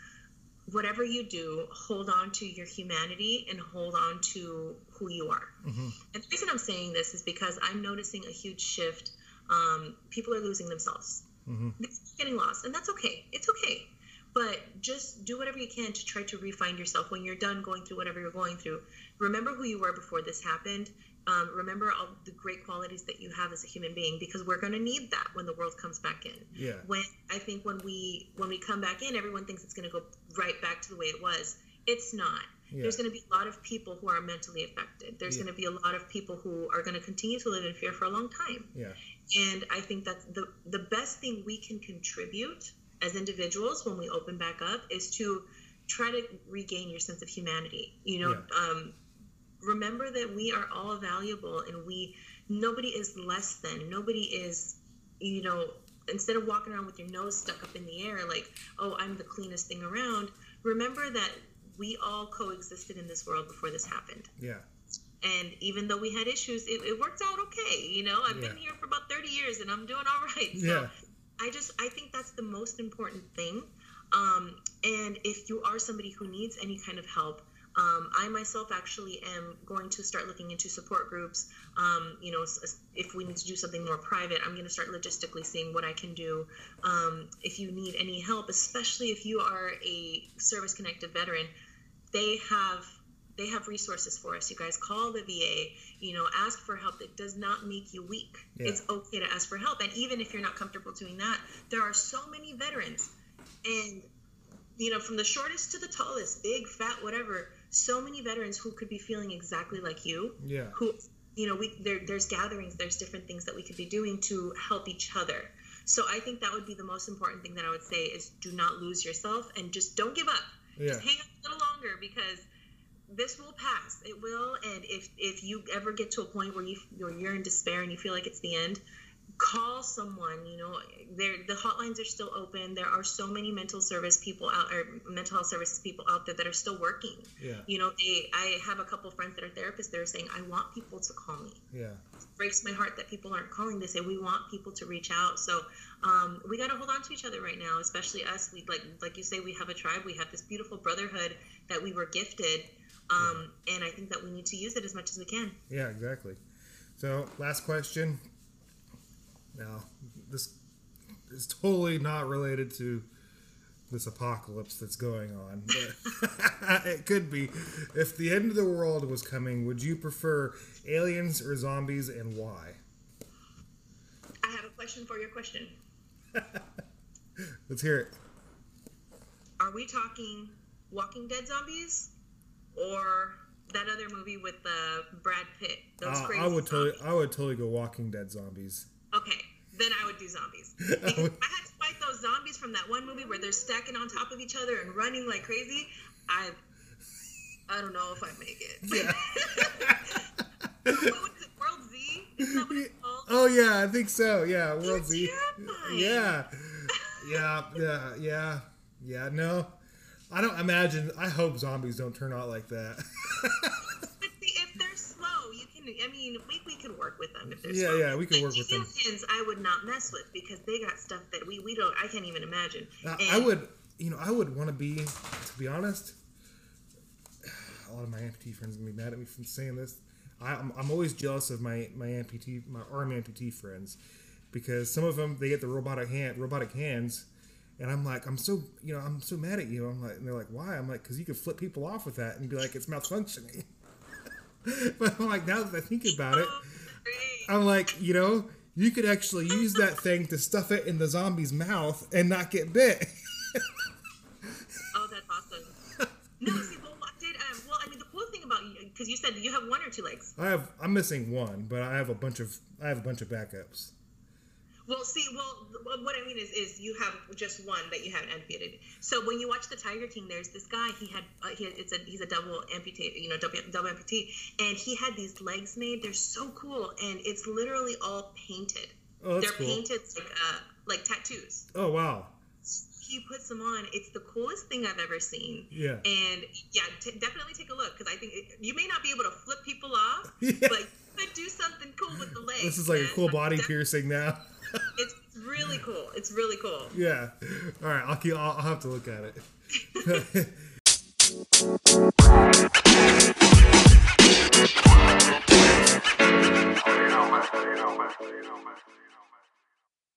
whatever you do, hold on to your humanity and hold on to who you are. Mm-hmm. And the reason I'm saying this is because I'm noticing a huge shift. Um, people are losing themselves, mm-hmm. getting lost, and that's okay. It's okay. But just do whatever you can to try to refine yourself when you're done going through whatever you're going through. Remember who you were before this happened. Um, remember all the great qualities that you have as a human being because we're going to need that when the world comes back in. Yeah. When I think when we when we come back in, everyone thinks it's going to go right back to the way it was. It's not. Yeah. There's going to be a lot of people who are mentally affected. There's yeah. going to be a lot of people who are going to continue to live in fear for a long time. Yeah. And I think that the the best thing we can contribute as individuals when we open back up is to try to regain your sense of humanity. You know, yeah. um, remember that we are all valuable and we nobody is less than. Nobody is, you know, instead of walking around with your nose stuck up in the air like, oh, I'm the cleanest thing around. Remember that we all coexisted in this world before this happened. Yeah. And even though we had issues, it, it worked out okay. You know, I've yeah. been here for about 30 years and I'm doing all right. So yeah. I just I think that's the most important thing. Um, and if you are somebody who needs any kind of help, um, I myself actually am going to start looking into support groups. Um, you know, if we need to do something more private, I'm going to start logistically seeing what I can do. Um, if you need any help, especially if you are a service connected veteran, they have they have resources for us. You guys call the VA, you know, ask for help. It does not make you weak. Yeah. It's okay to ask for help. And even if you're not comfortable doing that, there are so many veterans and you know, from the shortest to the tallest, big, fat, whatever, so many veterans who could be feeling exactly like you. Yeah. Who you know, we there there's gatherings, there's different things that we could be doing to help each other. So I think that would be the most important thing that I would say is do not lose yourself and just don't give up. Yeah. Just hang on a little longer because this will pass. It will. And if if you ever get to a point where you you're in despair and you feel like it's the end, call someone. You know, there the hotlines are still open. There are so many mental service people out or mental health services people out there that are still working. Yeah. You know, they. I have a couple friends that are therapists. They're saying, I want people to call me. Yeah. It breaks my heart that people aren't calling. They say we want people to reach out. So um, we got to hold on to each other right now, especially us. We like like you say, we have a tribe. We have this beautiful brotherhood that we were gifted um, yeah. And I think that we need to use it as much as we can. Yeah, exactly. So, last question. Now, this is totally not related to this apocalypse that's going on, but it could be. If the end of the world was coming, would you prefer aliens or zombies and why? I have a question for your question. Let's hear it. Are we talking Walking Dead zombies or that other movie with the Brad Pitt. Those uh, crazy I would totally, I would totally go Walking Dead zombies. Okay, then I would do zombies. Because I had to fight those zombies from that one movie where they're stacking on top of each other and running like crazy. I, I don't know if I make it. Yeah. what is it? World Z? Isn't that what it's called? Oh yeah, I think so. Yeah, World You're Z. Terrifying. Yeah. Yeah, yeah, yeah, yeah. No, I don't imagine. I hope zombies don't turn out like that. but see, if they're slow, you can. I mean, we, we can work with them if they're yeah. Yeah, we can work with them. I would not mess with because they got stuff that we we don't. I can't even imagine. Uh, I would, you know, I would want to be, to be honest. A lot of my amputee friends are gonna be mad at me for saying this. I, I'm, I'm always jealous of my my amputee, my arm amputee friends, because some of them they get the robotic hand, robotic hands and I'm like, I'm so, you know, I'm so mad at you. I'm like, and they're like, why? I'm like, because you could flip people off with that and be like, it's malfunctioning. but I'm like, now that I think about it, I'm like, you know, you could actually use that thing to stuff it in the zombie's mouth and not get bit. oh, that's awesome. No, see, well, I did, um, well, I mean, the cool thing about you, because you said you have one or two legs. I have, I'm missing one, but I have a bunch of, I have a bunch of backups. Well, see, well, what I mean is, is you have just one that you haven't amputated. So when you watch the Tiger King, there's this guy. He had, uh, he it's a he's a double amputee, you know, double, double amputee, and he had these legs made. They're so cool, and it's literally all painted. Oh, that's They're cool. painted like uh, like tattoos. Oh wow. He puts them on. It's the coolest thing I've ever seen. Yeah. And yeah, t- definitely take a look because I think it, you may not be able to flip people off, yeah. but do something cool with the legs. This is like a cool body piercing now it's really cool. It's really cool. Yeah. All right. I'll keep. I'll, I'll have to look at it.